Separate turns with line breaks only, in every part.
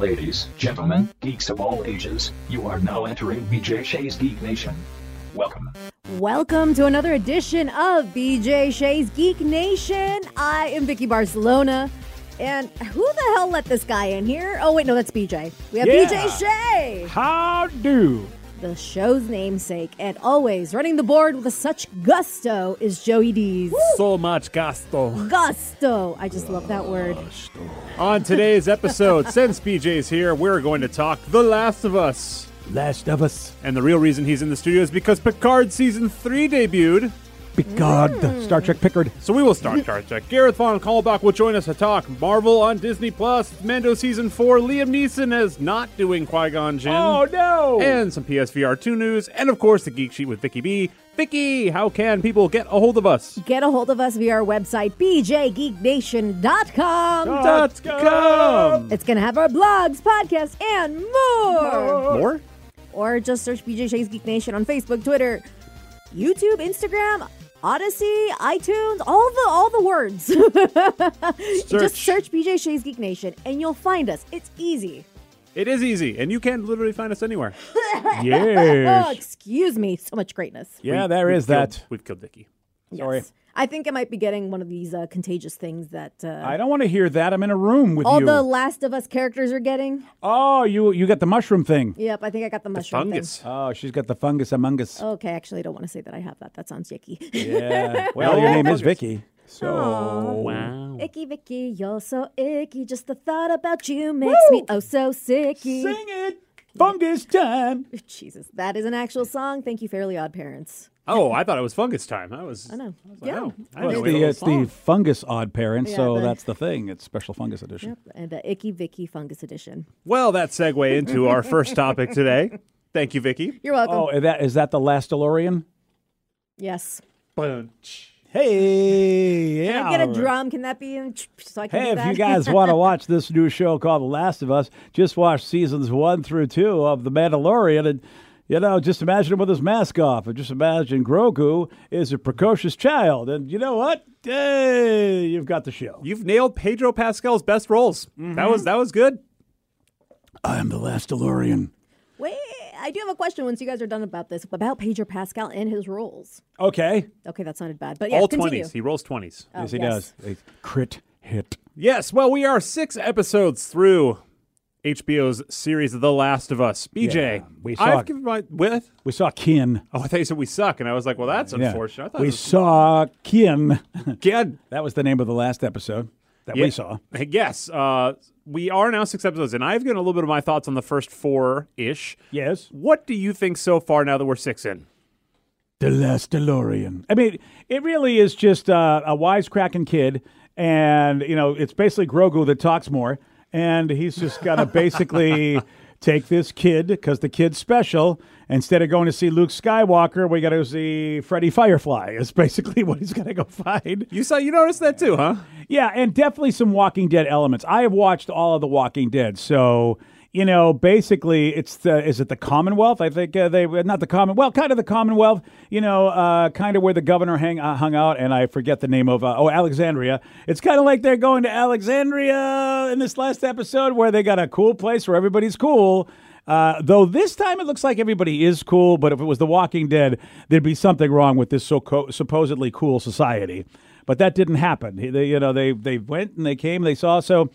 Ladies, gentlemen, geeks of all ages, you are now entering BJ Shea's Geek Nation. Welcome.
Welcome to another edition of BJ Shea's Geek Nation. I am Vicky Barcelona. And who the hell let this guy in here? Oh, wait, no, that's BJ. We have
Yeah.
BJ Shea,
How do?
The show's namesake. And always running the board with such gusto is Joey D's.
So much gusto.
Gusto. I just love that word.
On today's episode, since BJ's here, we're going to talk The Last of Us.
Last of Us.
And the real reason he's in the studio is because Picard Season 3 debuted.
Picard.
Mm.
Star Trek Picard.
So we will start Star Trek. Gareth Von Kallenbach will join us to talk Marvel on Disney Plus, Mando Season 4, Liam Neeson as not doing Qui-Gon Jinn.
Oh, no.
And some PSVR 2 news, and of course the Geek Sheet with Vicky B. Vicky, how can people get a hold of us?
Get a hold of us via our website, bjgeeknation.com.
Dot com.
It's going to have our blogs, podcasts, and more.
More?
or just search BJ Shea's Geek Nation on Facebook, Twitter, YouTube, Instagram, Audacy, iTunes, all the all the words. just search BJ Shea's Geek Nation and you'll find us. It's easy.
It is easy, and you can literally find us anywhere.
Oh, excuse me, so much greatness.
yeah,
We-
there
killed-
that.
We've killed Vicky.
Sorry.
Yes. I think I might be getting one of these uh, contagious things that uh,
I don't want to hear that. I'm in a room with
all
you.
the Last of Us characters are getting.
oh, you you got the mushroom thing.
Yep, I think I got the mushroom
Fungus.
Oh, she's got the fungus among us.
thing. Okay, actually, I don't want to say that I have that. That sounds yucky.
Yeah. Well, your name is Vicky. So.
Wow.
Icky Vicky, you're so icky. Just the thought about you makes me oh so sicky.
Sing it. Fungus time.
Jesus, that is an actual song. Thank you, Fairly Odd Parents.
Oh, I thought it was fungus time. I was.
I know.
I was like,
Yeah.
oh, I
it's the,
it was
it's the fungus odd parents,
Yeah,
so
the-
that's the thing. It's special fungus edition.
Yep, and uh, Icky Vicky Fungus Edition.
Well, that segue into our first topic today. Thank you, Vicky.
You're welcome.
Oh, is that is that the last DeLorean?
yes.
Bunch.
Hey, yeah.
Can I get a drum? Can that be in? So I can
Hey, if
that?
you guys want to watch this new show called The Last of Us, just watch seasons one through two of The Mandalorian and. You know, just imagine him with his mask off, and just imagine Grogu is a precocious child. And you know what? Hey, you've got the show.
You've nailed Pedro Pascal's best roles. That mm-hmm. was that was good.
I am the last DeLorean.
Wait, I do have a question. Once you guys are done about this, about Pedro Pascal and his roles.
Okay.
Okay, that sounded bad, but yeah,
All
continue.
twenties. He rolls twenties.
Oh,
yes, he
yes.
does. A crit hit.
Yes. Well, we are six episodes through HBO's series The Last of Us. BJ,
Yeah, we saw-
I've given my with.
We saw Kin.
Oh, I thought you said we suck, and I was like, well, that's
Yeah.
unfortunate. I thought
We
it was
saw Kin.
good.
that was the name of the last episode that
Yeah.
we saw.
Yes, uh, we are now six episodes, and I've given a little bit of my thoughts on the first four ish.
Yes.
What do you think so far now that we're six in?
The Last DeLorean. I mean, it really is just uh, a wisecracking kid, and you know, it's basically Grogu that talks more, and he's just gonna basically take this kid because the kid's special. Instead of going to see Luke Skywalker, we got to see Freddy Firefly. Is basically what he's gonna go find.
You saw, you noticed that too, huh?
Yeah, and definitely some Walking Dead elements. I have watched all of the Walking Dead, so you know, basically, it's the is it the Commonwealth? I think uh, they not the Common, well, kind of the Commonwealth. You know, uh, kind of where the governor hang uh, hung out, and I forget the name of uh, oh Alexandria. It's kind of like they're going to Alexandria in this last episode, where they got a cool place where everybody's cool. Uh, though this time it looks like everybody is cool, but if it was The Walking Dead, there'd be something wrong with this so co- supposedly cool society. But that didn't happen. They, you know, they they went and they came, they saw. So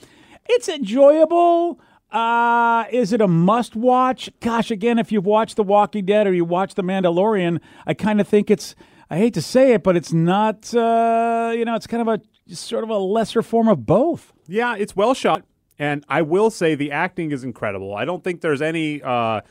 it's enjoyable. Uh, is it a must watch? Gosh, again, if you've watched The Walking Dead or you watch The Mandalorian, I kind of think it's. I hate to say it, but it's not. Uh, you know, it's kind of a sort of a lesser form of both.
Yeah, it's well shot, and I will say the acting is incredible. I don't think there's any, uh,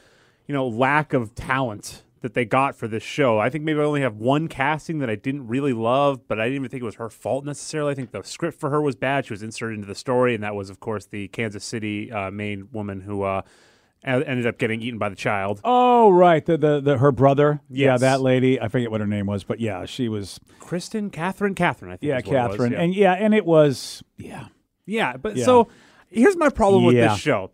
you know, lack of talent that they got for this show. I think maybe I only have one casting that I didn't really love, but I didn't even think it was her fault necessarily. I think the script for her was bad. She was inserted into the story, and that was, of course, the Kansas City uh, main woman who uh, ended up getting eaten by the child.
Oh, right. The the, the her brother. Yeah, that lady. I forget what her name was, but yeah, she was.
Kristen, Catherine, Catherine, I think.
Yeah,
is what it was,
Catherine.
yeah.
And yeah, and it was. Yeah.
Yeah, but
Yeah.
so here's my problem with this show.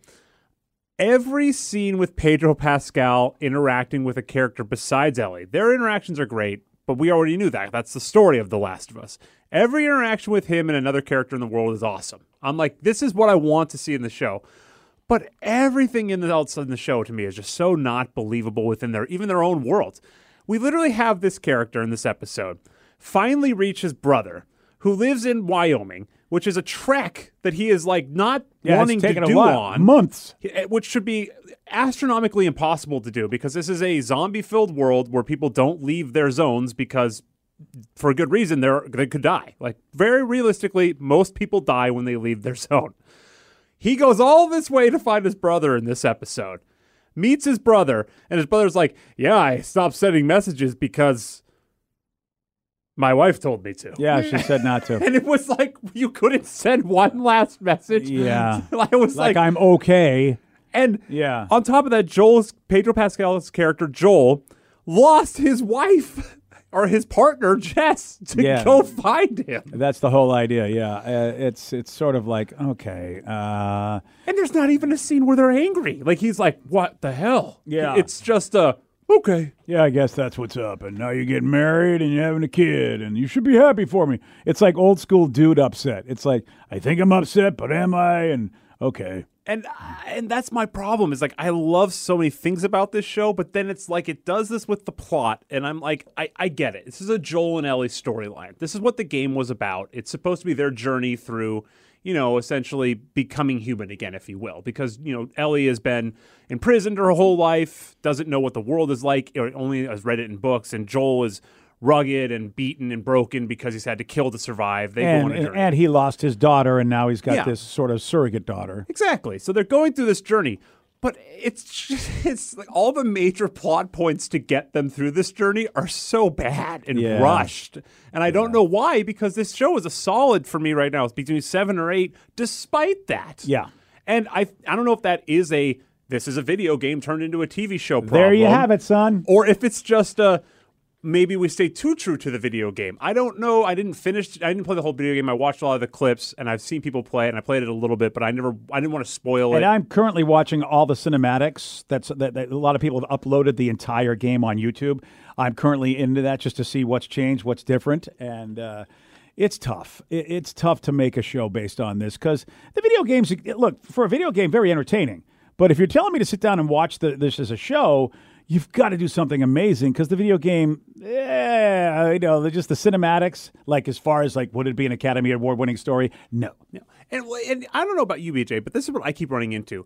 Every scene with Pedro Pascal interacting with a character besides Ellie, their interactions are great, but we already knew that. That's the story of The Last of Us. Every interaction with him and another character in the world is awesome. I'm like, this is what I want to see in the show. But everything in the else in the show to me is just so not believable within their even their own world. We literally have this character in this episode finally reach his brother, who lives in Wyoming, which is a trek that he is like not
Yeah,
wanting to
a
do on.
Months.
eh, which should be astronomically impossible to do because this is a zombie filled world where people don't leave their zones because for a good reason they're they could die. Like very realistically most people die when they leave their zone. He goes all this way to find his brother in this episode meets his brother and his brother's like yeah i stopped sending messages because my wife told me to
Yeah, she said not to.
and it was like you couldn't send one last message
Yeah.
i was
like,
like
I'm okay.
and
Yeah.
on top of that, Joel's Pedro Pascal's character Joel lost his wife or his partner Jess to
Yeah.
go find him.
That's the whole idea. Yeah, uh, it's it's sort of like okay, uh,
And there's not even a scene where they're angry. Like he's like, "What the hell?"
Yeah.
It's just a okay.
yeah, I guess that's what's up. And now you're getting married and you're having a kid, and you should be happy for me. It's like old school dude upset. It's like I think I'm upset, but am I? And okay,
And uh, and that's my problem. Is like I love so many things about this show, but then it's like it does this with the plot, and I'm like, I, I get it. This is a Joel and Ellie storyline. This is what the game was about. It's supposed to be their journey through, you know, essentially becoming human again, if you will, because you know Ellie has been imprisoned her whole life, doesn't know what the world is like, or only has read it in books, and Joel is rugged and beaten and broken because he's had to kill to survive. They go
and
on a
and,
journey.
and he lost his daughter, and now he's got
Yeah.
this sort of surrogate daughter.
Exactly. So they're going through this journey, but it's just, it's like all the major plot points to get them through this journey are so bad and
Yeah.
rushed. And I don't know why because this show is a solid for me right now. It's between 7 or 8 despite that.
Yeah.
And I I don't know if that is a this is a video game turned into a TV show problem.
There you have it, son.
Or if it's just a maybe we stay too true to the video game. I don't know. I didn't finish. I didn't play the whole video game. I watched a lot of the clips, and I've seen people play it, and I played it a little bit, but I never. I didn't want to spoil it. And.
I'm currently watching all the cinematics. That's that, that a lot of people have uploaded the entire game on YouTube. I'm currently into that just to see what's changed, what's different, and uh, it's tough. It, it's tough to make a show based on this because the video games look for a video game very entertaining. But if you're telling me to sit down and watch the, this as a show, you've got to do something amazing because the video game, yeah, you know, just the cinematics. Like as far as like would it be an Academy Award winning story? No.
No. And, and I don't know about you, BJ, but this is what I keep running into.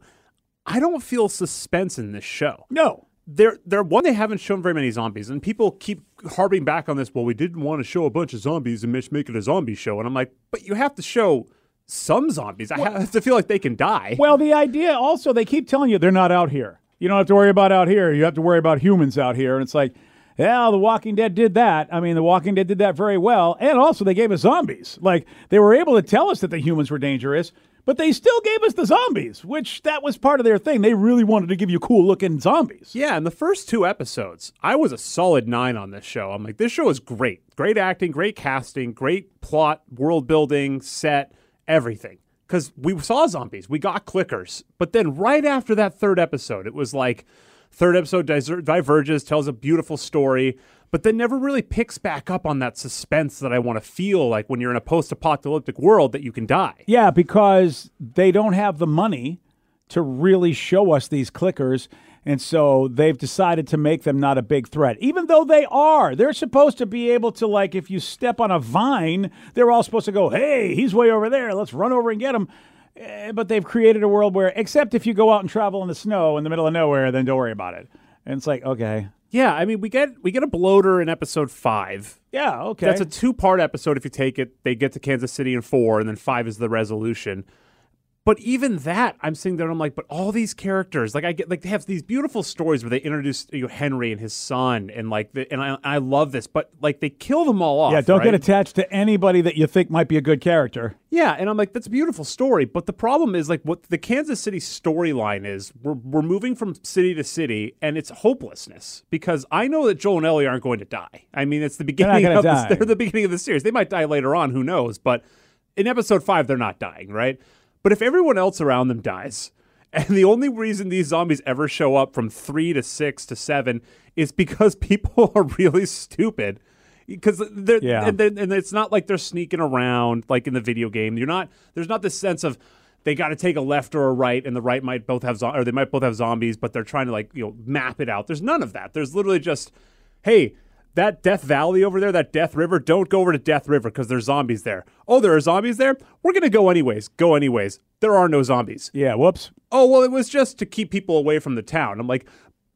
I don't feel suspense in this show.
No.
They're, they're one, they haven't shown very many zombies, and people keep harping back on this. Well, we didn't want to show a bunch of zombies and make it a zombie show. And I'm like, but you have to show some zombies. I have to feel like they can die.
Well, the idea also, they keep telling you they're not out here. You don't have to worry about out here. You have to worry about humans out here. And it's like, yeah, The Walking Dead did that. I mean, The Walking Dead did that very well. And also, they gave us zombies. Like, they were able to tell us that the humans were dangerous, but they still gave us the zombies, which that was part of their thing. They really wanted to give you cool looking zombies.
Yeah, in the first two episodes, I was a solid nine on this show. I'm like, this show is great. Great acting, great casting, great plot, world building, set, everything. Because we saw zombies, we got clickers. But then right after that third episode, it was like, third episode diverges, tells a beautiful story, but then never really picks back up on that suspense that I want to feel like when you're in a post apocalyptic world that you can die.
Yeah, because they don't have the money to really show us these clickers. And so they've decided to make them not a big threat, even though they are. They're supposed to be able to, like, if you step on a vine, they're all supposed to go, hey, he's way over there. Let's run over and get him. Eh, But they've created a world where, except if you go out and travel in the snow in the middle of nowhere, then don't worry about it. And it's like, okay.
Yeah, I mean, we get we get a bloater in episode five.
Yeah, okay.
That's a two part episode if you take it. They get to Kansas City in four, and then five is the resolution. But even that, I'm sitting there and I'm like, but all these characters, like I get, like they have these beautiful stories where they introduce you know, Henry and his son, and like, the, and I, I love this, but like they kill them all off.
yeah, don't get attached to anybody that you think might be a good character.
Yeah, and I'm like, that's a beautiful story. But the problem is, like, what the Kansas City storyline is, we're, we're moving from city to city, and it's hopelessness because I know that Joel and Ellie aren't going to die. I mean, it's the beginning of the, they're the beginning of the series. They might die later on, who knows? But in episode five, they're not dying, right? But if everyone else around them dies, and the only reason these zombies ever show up from three to six to seven is because people are really stupid. Because they're,
Yeah.
and, then- and it's not like they're sneaking around like in the video game. You're not. There's not this sense of they got to take a left or a right, and the right might both have zo- or they might both have zombies, but they're trying to like you know map it out. There's none of that. There's literally just, hey, that Death Valley over there, that Death River, don't go over to Death River because there's zombies there. Oh, there are zombies there. We're gonna go anyways. Go anyways. There are no zombies.
Yeah, whoops.
Oh well, it was just to keep people away from the town. I'm like.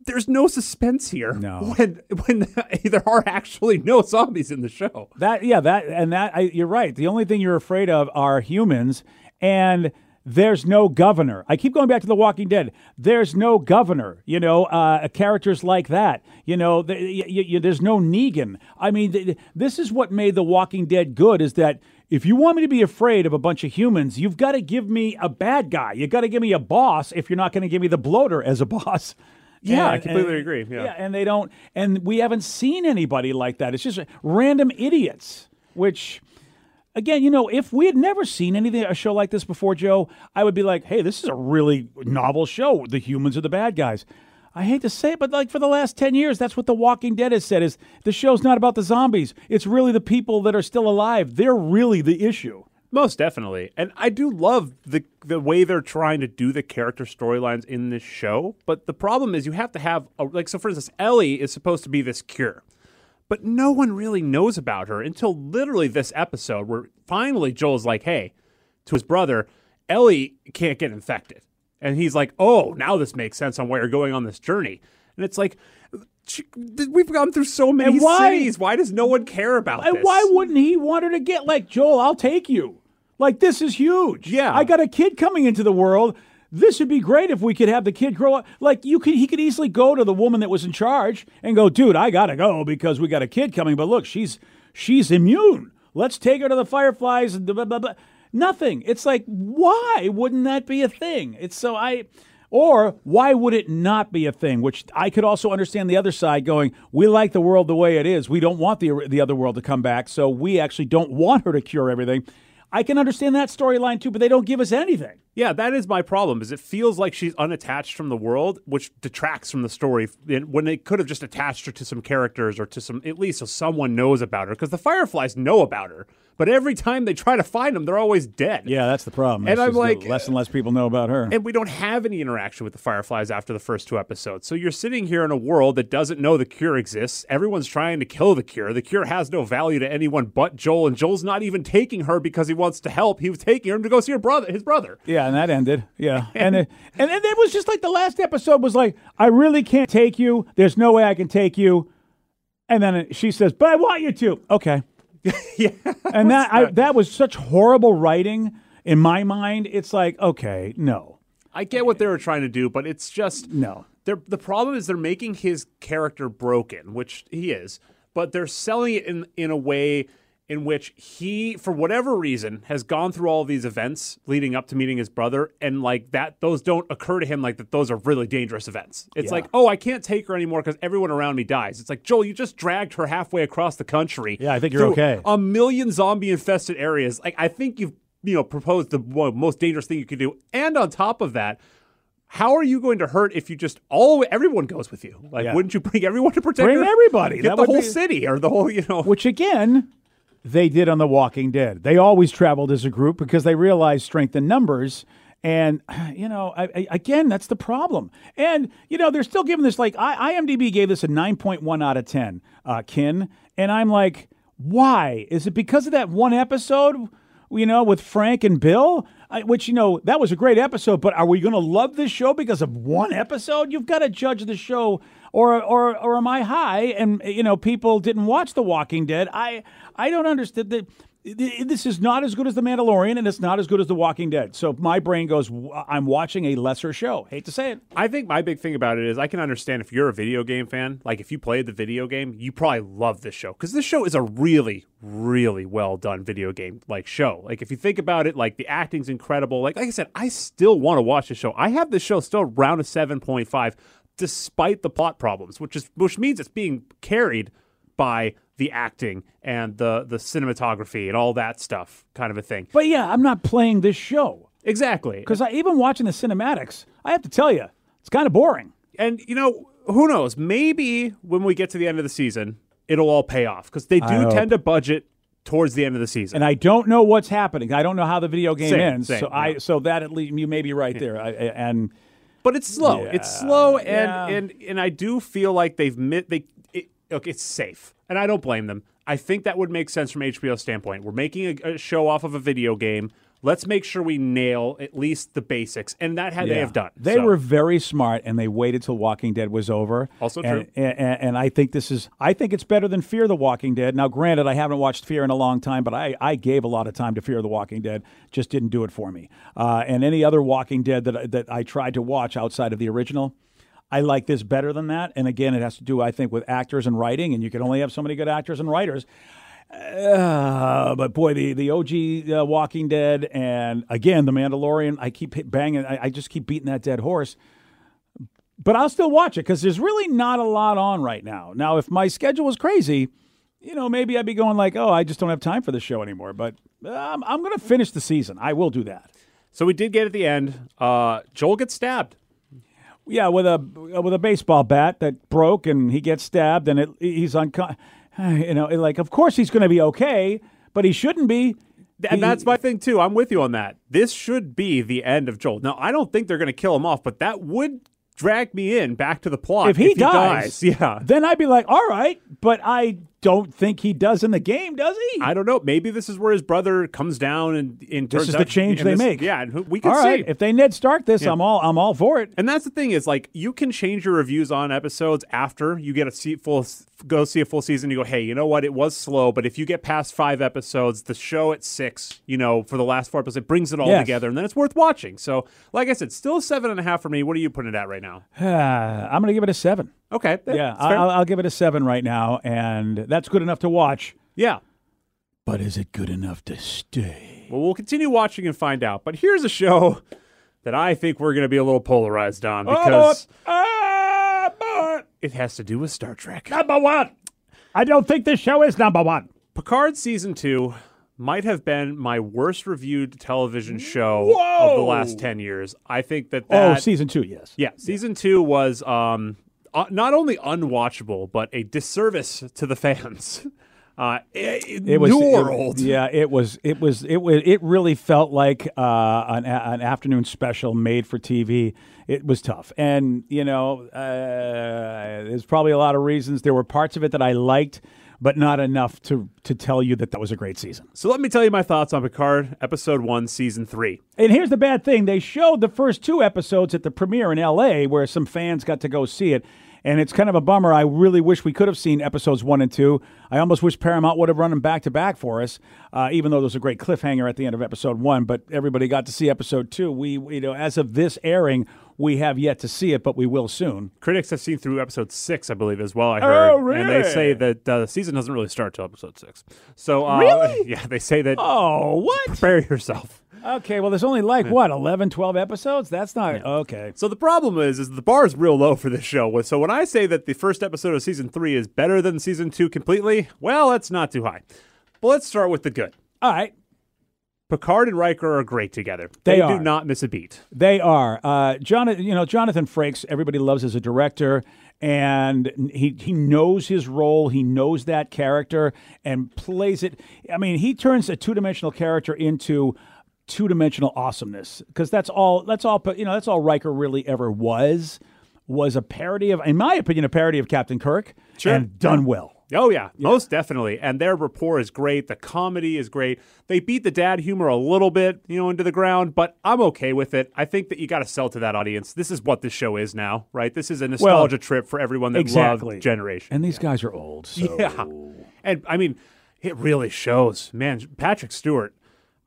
There's no suspense here.
No.
When when there are actually no zombies in the show.
That yeah, that and that I, you're right. The only thing you're afraid of are humans, and there's no governor. I keep going back to The Walking Dead. There's no governor. You know, uh, characters like that. You know, the, there's no Negan. I mean, th- this is what made The Walking Dead good. Is that if you want me to be afraid of a bunch of humans, you've got to give me a bad guy. You've got to give me a boss. If you're not going to give me the bloater as a boss.
Yeah, I completely
and-
agree. Yeah.
and they don't, and we haven't seen anybody like that. It's just random idiots. Which, again, you know, if we had never seen anything a show like this before, Joe, I would be like, hey, this is a really novel show. The humans are the bad guys. I hate to say it, but like for the last 10 years, that's what The Walking Dead has said is the show's not about the zombies. It's really the people that are still alive. They're really the issue.
Most definitely. And I do love the the way they're trying to do the character storylines in this show. But the problem is you have to have a, like so for instance, Ellie is supposed to be this cure. But no one really knows about her until literally this episode where finally Joel's like, hey, to his brother, Ellie can't get infected. And he's like, oh, now this makes sense on why you're going on this journey. And it's like, we've gone through so many
And why-
cities. Why does no one care about
And
this?
why wouldn't he want her to get like Joel? I'll take you. Like this is huge.
Yeah.
I got a kid coming into the world. This would be great if we could have the kid grow up. Like you could, he could easily go to the woman that was in charge and go, dude, I gotta go because we got a kid coming. But look, she's she's immune. Let's take her to the fireflies and blah blah blah. Nothing. It's like, why wouldn't that be a thing? It's so I. Or why would it not be a thing? Which I could also understand the other side going, we like the world the way it is. We don't want the the other world to come back, so we actually don't want her to cure everything. I can understand that storyline too, but they don't give us anything.
Yeah, that is my problem. Is it feels like she's unattached from the world, which detracts from the story. When they could have just attached her to some characters or to some, at least so someone knows about her, because the Fireflies know about her. But every time they try to find them, they're always dead.
Yeah, that's the problem.
And I'm like-
less and less people know about her.
And we don't have any interaction with the Fireflies after the first two episodes. So you're sitting here in a world that doesn't know the cure exists. Everyone's trying to kill the cure. The cure has no value to anyone but Joel, and Joel's not even taking her because he wants to help. He was taking her to go see her brother, his brother.
Yeah, and that ended. Yeah, and it, and and it was just like the last episode was like, I really can't take you. There's no way I can take you. And then she says, "But I want you to." Okay.
yeah.
And that I, that was such horrible writing in my mind. It's like, okay, no,
I get what they were trying to do, but it's just
no.
they're, the problem is they're making his character broken, which he is, but they're selling it in in a way in which he, for whatever reason, has gone through all these events leading up to meeting his brother, and like that, those don't occur to him like that. Those are really dangerous events. It's
Yeah.
like, oh, I can't take her anymore because everyone around me dies. It's like Joel, you just dragged her halfway across the country.
Yeah, I think you're okay.
A million zombie infested areas. Like I think you've you know proposed the most dangerous thing you could do, and on top of that. How are you going to hurt if you just all everyone goes with you? Like,
Yeah.
wouldn't you bring everyone to protect
Bring
her?
everybody.
Get
That
the whole
be-
city or the whole, you know.
Which again, they did on The Walking Dead. They always traveled as a group because they realized strength in numbers. And you know, I, I, again, that's the problem. And you know, they're still giving this like I, IMDb gave this a nine point one out of ten, uh, Kin, and I'm like, why? Is it because of that one episode? You know, with Frank and Bill, I, which you know that was a great episode. But are we going to love this show because of one episode? You've got to judge the show, or or or am I high? And you know, people didn't watch The Walking Dead. I I don't understand that. This is not as good as The Mandalorian, and it's not as good as The Walking Dead. So my brain goes, I'm watching a lesser show. Hate to say it.
I think my big thing about it is I can understand if you're a video game fan, like if you played the video game, you probably love this show because this show is a really, really well done video game like show. Like if you think about it, like the acting's incredible. Like like I said, I still want to watch the show. I have this show still around a seven point five, despite the plot problems, which is which means it's being carried by the acting and the the cinematography and all that stuff, kind of a thing.
But yeah, I'm not playing this show
Exactly.
because I even watching the cinematics. I have to tell you, it's kind of boring.
And you know, who knows? Maybe when we get to the end of the season, it'll all pay off because they do tend to budget towards the end of the season.
and I don't know what's happening. I don't know how the video game
Same,
ends.
same,
so I so that at least you may be right there. I, I- and
but it's slow. It's slow, and
yeah.
and and I do feel like they've mit they. It, look, it's safe, and I don't blame them. I think that would make sense from HBO's standpoint. We're making a, a show off of a video game. Let's make sure we nail at least the basics, and that had they have done.
They
So,
were very smart, and they waited till Walking Dead was over.
Also
and,
true.
And, and, and I think this is. I think it's better than Fear the Walking Dead. Now, granted, I haven't watched Fear in a long time, but I, I gave a lot of time to Fear the Walking Dead. Just didn't do it for me. Uh, and any other Walking Dead that I- that I tried to watch outside of the original. I like this better than that. And again, it has to do, I think, with actors and writing, and you can only have so many good actors and writers. Uh, but boy, the the OG uh, Walking Dead and again the Mandalorian. I keep hit banging. I, I just keep beating that dead horse. But I'll still watch it because there's really not a lot on right now. Now, if my schedule was crazy, you know, maybe I'd be going like, "Oh, I just don't have time for the show anymore." But um, I'm going to finish the season. I will do that.
So we did get at the end. Uh, Joel gets stabbed.
Yeah, with a with a baseball bat that broke, and he gets stabbed, and it, he's uncon. You know, like of course he's going to be okay, but he shouldn't be.
And that's my thing too. I'm with you on that. This should be the end of Joel. Now, I don't think they're going to kill him off, but that would drag me in back to the plot
if he, dies,
Yeah.
then I'd be like, all right, but I don't think he does in the game, does he?
I don't know. Maybe this is where his brother comes down and, and
this is the change they
this-
make.
Yeah, and we can
all
see.
right, if they Ned Stark this, I'm all I'm all for it.
And that's the thing is like you can change your reviews on episodes after you get a see, full go see a full season. You go, hey, you know what? It was slow, but if you get past five episodes, the show at six, you know, for the last four episodes, it brings it all
Yes.
together, and then it's worth watching. So, like I said, still seven and a half for me. What are you putting it at right now?
I'm going to give it a seven.
Okay,
Yeah. I'll, I'll give it a seven right now, and that's good enough to watch.
yeah.
But is it good enough to stay?
Well, we'll continue watching and find out. But here's a show that I think we're going to be a little polarized on because
but
it has to do with Star Trek.
number one. I don't think this show is number one.
Picard season two might have been my worst reviewed television show of the last 10 years. I think that
Oh, season two, yes.
yeah, season two was um, uh, not only unwatchable, but a disservice to the fans. Uh, it,
It was
New
it-
World.
yeah, it was. It was. It was. It really felt like uh, an, an afternoon special made for TV. It was tough, and you know, uh, there's probably a lot of reasons. There were parts of it that I liked, but not enough to to tell you that that was a great season.
So let me tell you my thoughts on Picard, episode one, season three.
And here's the bad thing: they showed the first two episodes at the premiere in L.A., where some fans got to go see it. And it's kind of a bummer. I really wish we could have seen episodes one and two. I almost wish Paramount would have run them back to back for us, uh, even though there was a great cliffhanger at the end of episode one. But everybody got to see episode two. We, you know, as of this airing, we have yet to see it, but we will soon.
Critics have seen through episode six, I believe, as well. I heard,
Oh,
and they say that uh, the season doesn't really start till episode six. So, uh,
Really?
Yeah, they say that.
Oh, what?
Prepare yourself.
Okay, well, there's only like, what, 11, 12 episodes? That's not, okay.
So the problem is, is the bar is real low for this show. So when I say that the first episode of season three is better than season two completely, well, that's not too high. But let's start with the good.
All right.
Picard and Riker are great together.
They
do
are.
not miss a beat.
They are. Uh, Jonathan, you know, Jonathan Frakes, everybody loves as a director, and he he knows his role. He knows that character and plays it. I mean, he turns a two dimensional character into two dimensional awesomeness because that's all. That's all. You know, that's all Riker really ever was. Was a parody of, in my opinion, a parody of Captain Kirk,
Sure.
and done well.
Oh yeah, most definitely. And their rapport is great. The comedy is great. They beat the dad humor a little bit, you know, into the ground, but I'm okay with it. I think that you got to sell to that audience. This is what this show is now, right? This is a nostalgia trip for everyone that
exactly.
loved Generation.
And these guys are old. So.
Yeah. And I mean, it really shows. Man, Patrick Stewart,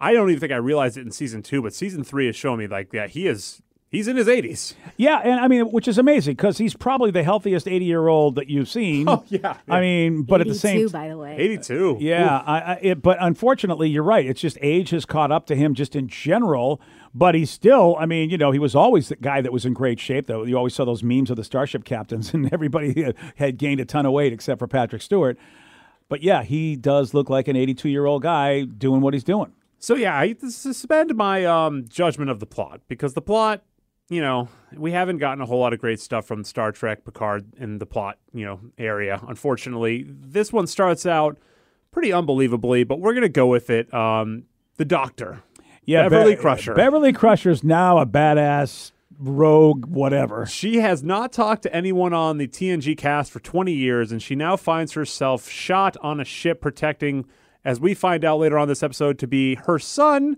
I don't even think I realized it in season two, but season three is showing me like, yeah, he is, he's in his 80s.
Yeah, and I mean, which is amazing because he's probably the healthiest eighty-year-old that you've seen.
Oh, yeah,
I mean, but at the same,
82, by the way.
82.
yeah, I, I, it, but unfortunately, you're right. It's just age has caught up to him, just in general. But he's still, I mean, you know, he was always the guy that was in great shape. Though you always saw those memes of the starship captains, and everybody had gained a ton of weight except for Patrick Stewart. But yeah, he does look like an 82 year old guy doing what he's doing.
So yeah, I suspend my um, judgment of the plot because the plot, you know, we haven't gotten a whole lot of great stuff from Star Trek, Picard, in the plot, you know, area. Unfortunately, this one starts out pretty unbelievably, but we're gonna go with it. Um, the Doctor.
Yeah,
Beverly
Be-
Crusher.
Beverly Crusher's now a badass rogue, whatever.
She has not talked to anyone on the TNG cast for 20 years, and she now finds herself shot on a ship protecting, as we find out later on this episode, to be her son.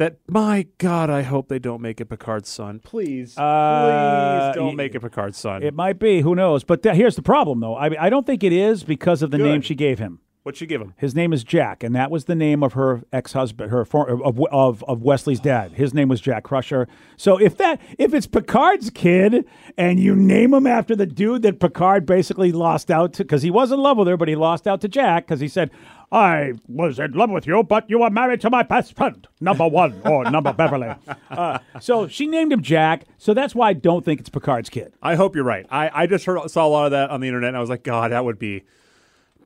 That my God, I hope they don't make it Picard's son. Please,
Uh,
please don't
y-
make it Picard's son.
It might be. Who knows? But th- here's the problem, though. I, I don't think it is because of the
Good.
name she gave him.
What'd she give him?
His name is Jack, and that was the name of her ex-husband, her for, of, of of Wesley's dad. His name was Jack Crusher. So if that if it's Picard's kid and you name him after the dude that Picard basically lost out to, because he was in love with her, but he lost out to Jack because he said, "I was in love with you, but you were married to my best friend, number one or number Beverly." Uh, so she named him Jack. So that's why I don't think it's Picard's kid.
I hope you're right. I, I just heard saw a lot of that on the internet, and I was like, God, that would be.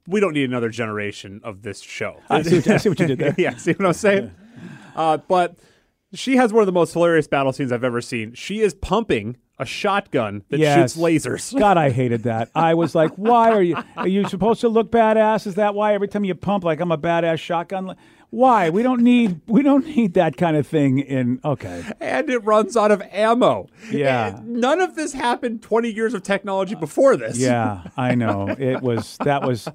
We don't need another generation of this show.
I see, what- I see what you did there.
yeah, see what I'm saying? Uh, but she has one of the most hilarious battle scenes I've ever seen. She is pumping a shotgun that
Yes.
shoots lasers.
God, I hated that. I was like, why are you? Are you supposed to look badass? Is that why every time you pump like I'm a badass shotgun? Why? We don't need we don't need that kind of thing in. Okay,
and it runs out of ammo.
Yeah.
And none of this happened 20 years of technology before this.
yeah, I know. It was that was.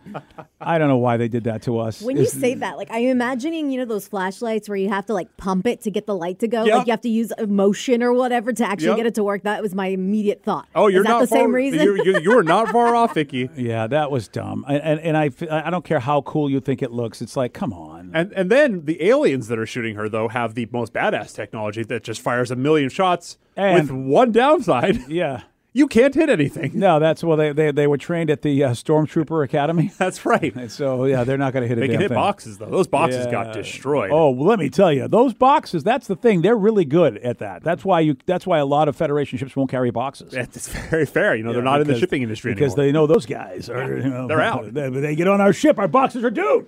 I don't know why they did that to us.
When you say that, like I'm imagining, you know, those flashlights where you have to like pump it to get the light to go.
Yep.
Like you have to use emotion or whatever to actually
Yep.
get it to work. That was my immediate thought.
Oh, you're
Is that
not
the
far,
same reason?
You, you, you are not far off, Vicky.
yeah, that was dumb. And and, and I f- I don't care how cool you think it looks. It's like, come on.
And and then the aliens that are shooting her though have the most badass technology that just fires a million shots
And-
with one downside.
Yeah.
You can't hit anything.
No, that's well. They they, they were trained at the uh, Stormtrooper Academy.
That's right.
And so yeah, they're not going to hit a
They can hit
thing.
boxes though. Those boxes
Yeah.
got destroyed.
Oh, well, let me tell you, those boxes. That's the thing. They're really good at that. That's why you. That's why a lot of Federation ships won't carry boxes.
It's very fair. You know, they're not in the shipping industry
because
anymore.
they know those guys are. You know,
They're out.
They, they get on our ship. Our boxes are due.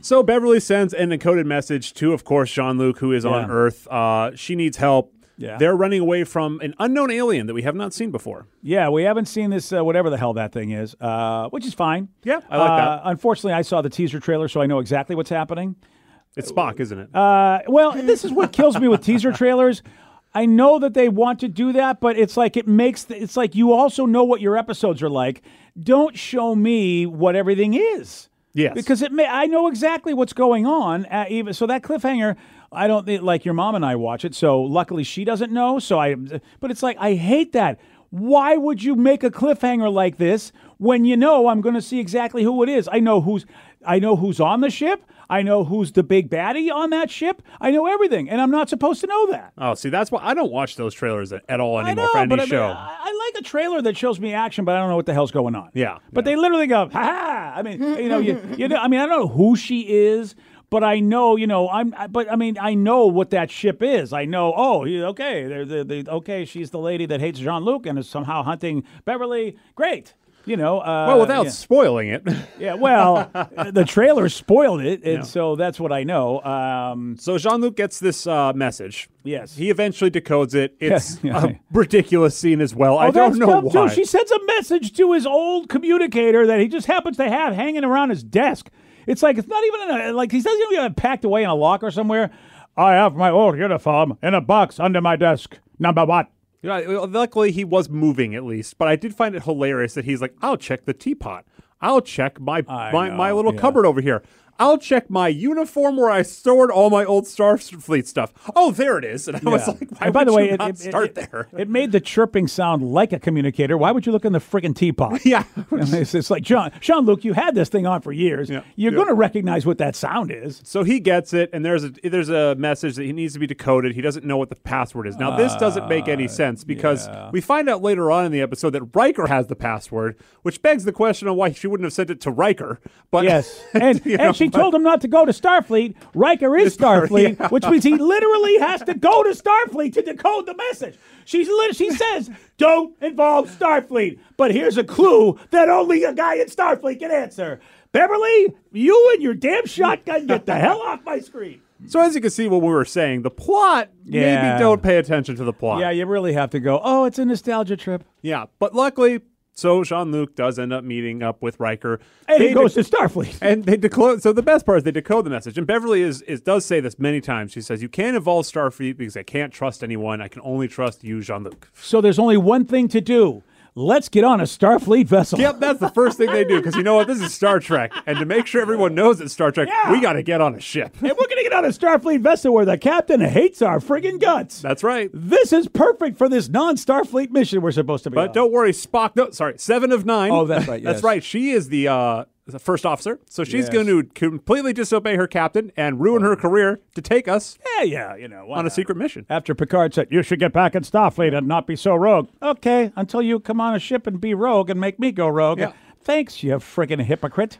So Beverly sends an encoded message to, of course, Jean Luc, who is on Earth. Uh, she needs help.
Yeah.
They're running away from an unknown alien that we have not seen before.
Yeah, we haven't seen this, uh, whatever the hell that thing is, uh, which is fine.
Yeah, I like that.
Uh, Unfortunately, I saw the teaser trailer, so I know exactly what's happening.
It's Spock, isn't it?
Uh, well, this is what kills me with teaser trailers. I know that they want to do that, but it's like it makes the, it's like you also know what your episodes are like. Don't show me what everything is.
Yes.
because it may I know exactly what's going on. Uh, even so, that cliffhanger, I don't like your mom and I watch it. So luckily she doesn't know. So I, but it's like I hate that. Why would you make a cliffhanger like this when you know I'm going to see exactly who it is? I know who's I know who's on the ship. I know who's the big baddie on that ship. I know everything, and I'm not supposed to know that.
oh, see, that's why I don't watch those trailers at, all
I
anymore
know,
for any
but I, mean,
show.
I, I like a trailer that shows me action, but I don't know what the hell's going on.
Yeah,
but they literally go, ha ha. I mean, you know, you, you know, I mean, I don't know who she is, but I know, you know, I'm, but I mean, I know what that ship is. I know, oh, okay, they're the, the okay, she's the lady that hates Jean Luc and is somehow hunting Beverly. Great. You know, uh,
well, without
yeah.
spoiling it.
Yeah, well, the trailer spoiled it, and so that's what I know. Um,
so Jean Luc gets this uh, message.
Yes.
He eventually decodes it. It's
Yeah, yeah.
a ridiculous scene as well. I
Oh,
don't know why.
Too. She sends a message to his old communicator that he just happens to have hanging around his desk. It's like it's not even in a like he doesn't even have it packed away in a locker somewhere. I have my old uniform in a box under my desk. Number what?
Yeah, luckily he was moving at least, but I did find it hilarious that he's like, "I'll check the teapot. I'll check my
I
my, my little
yeah.
cupboard over here. I'll check my uniform where I stored all my old Starfleet stuff. Oh, there it is." And I was like, "Why
and by the way, it,
not
it-
start
it-
there?"
It made the chirping sound like a communicator. Why would you look in the friggin' teapot?
yeah,
it's, it's like John, Jean Luc, you had this thing on for years.
Yeah.
You're
Yeah.
going to recognize what that sound is.
So he gets it, and there's a there's a message that he needs to be decoded. He doesn't know what the password is. Now this doesn't make
Uh,
any sense because we find out later on in the episode that Riker has the password, which begs the question of why she wouldn't have sent it to Riker. But
Yes, and
you know,
and she told him not to go to Starfleet. Riker is Starfleet, which means he literally has to go to Starfleet to decode the message. She's lit- she says, "Don't involve Starfleet." But here's a clue that only a guy in Starfleet can answer. Beverly, you and your damn shotgun, get the hell off my screen.
So as you can see, what we were saying, the plot
Yeah.
maybe don't pay attention to the plot.
Yeah, you really have to go. Oh, it's a nostalgia trip.
Yeah, but luckily So Jean Luc does end up meeting up with Riker.
And
They
he goes
de-
to Starfleet.
and they decode. So the best part is they decode the message. And Beverly is, is does say this many times. She says, "You can't evolve Starfleet because I can't trust anyone. I can only trust you, Jean Luc."
So there's only one thing to do. Let's get on a Starfleet vessel.
Yep, that's the first thing they do because you know what? This is Star Trek, and to make sure everyone knows it's Star Trek,
Yeah.
we got to get on a ship.
And we're gonna get on a Starfleet vessel where the captain hates our friggin' guts.
That's right.
This is perfect for this non-Starfleet mission we're supposed to be
But
on.
don't worry, Spock. No, sorry, seven of nine.
Oh, that's right,
that's right. She is the uh, the first officer, so she's
Yes.
going to completely disobey her captain and ruin her career to take us
Yeah, yeah, you know.
on a secret mission.
After Picard said, You should get back in Starfleet and not be so rogue. Okay, until you come on a ship and be rogue and make me go rogue.
Yeah.
Thanks, you friggin' hypocrite.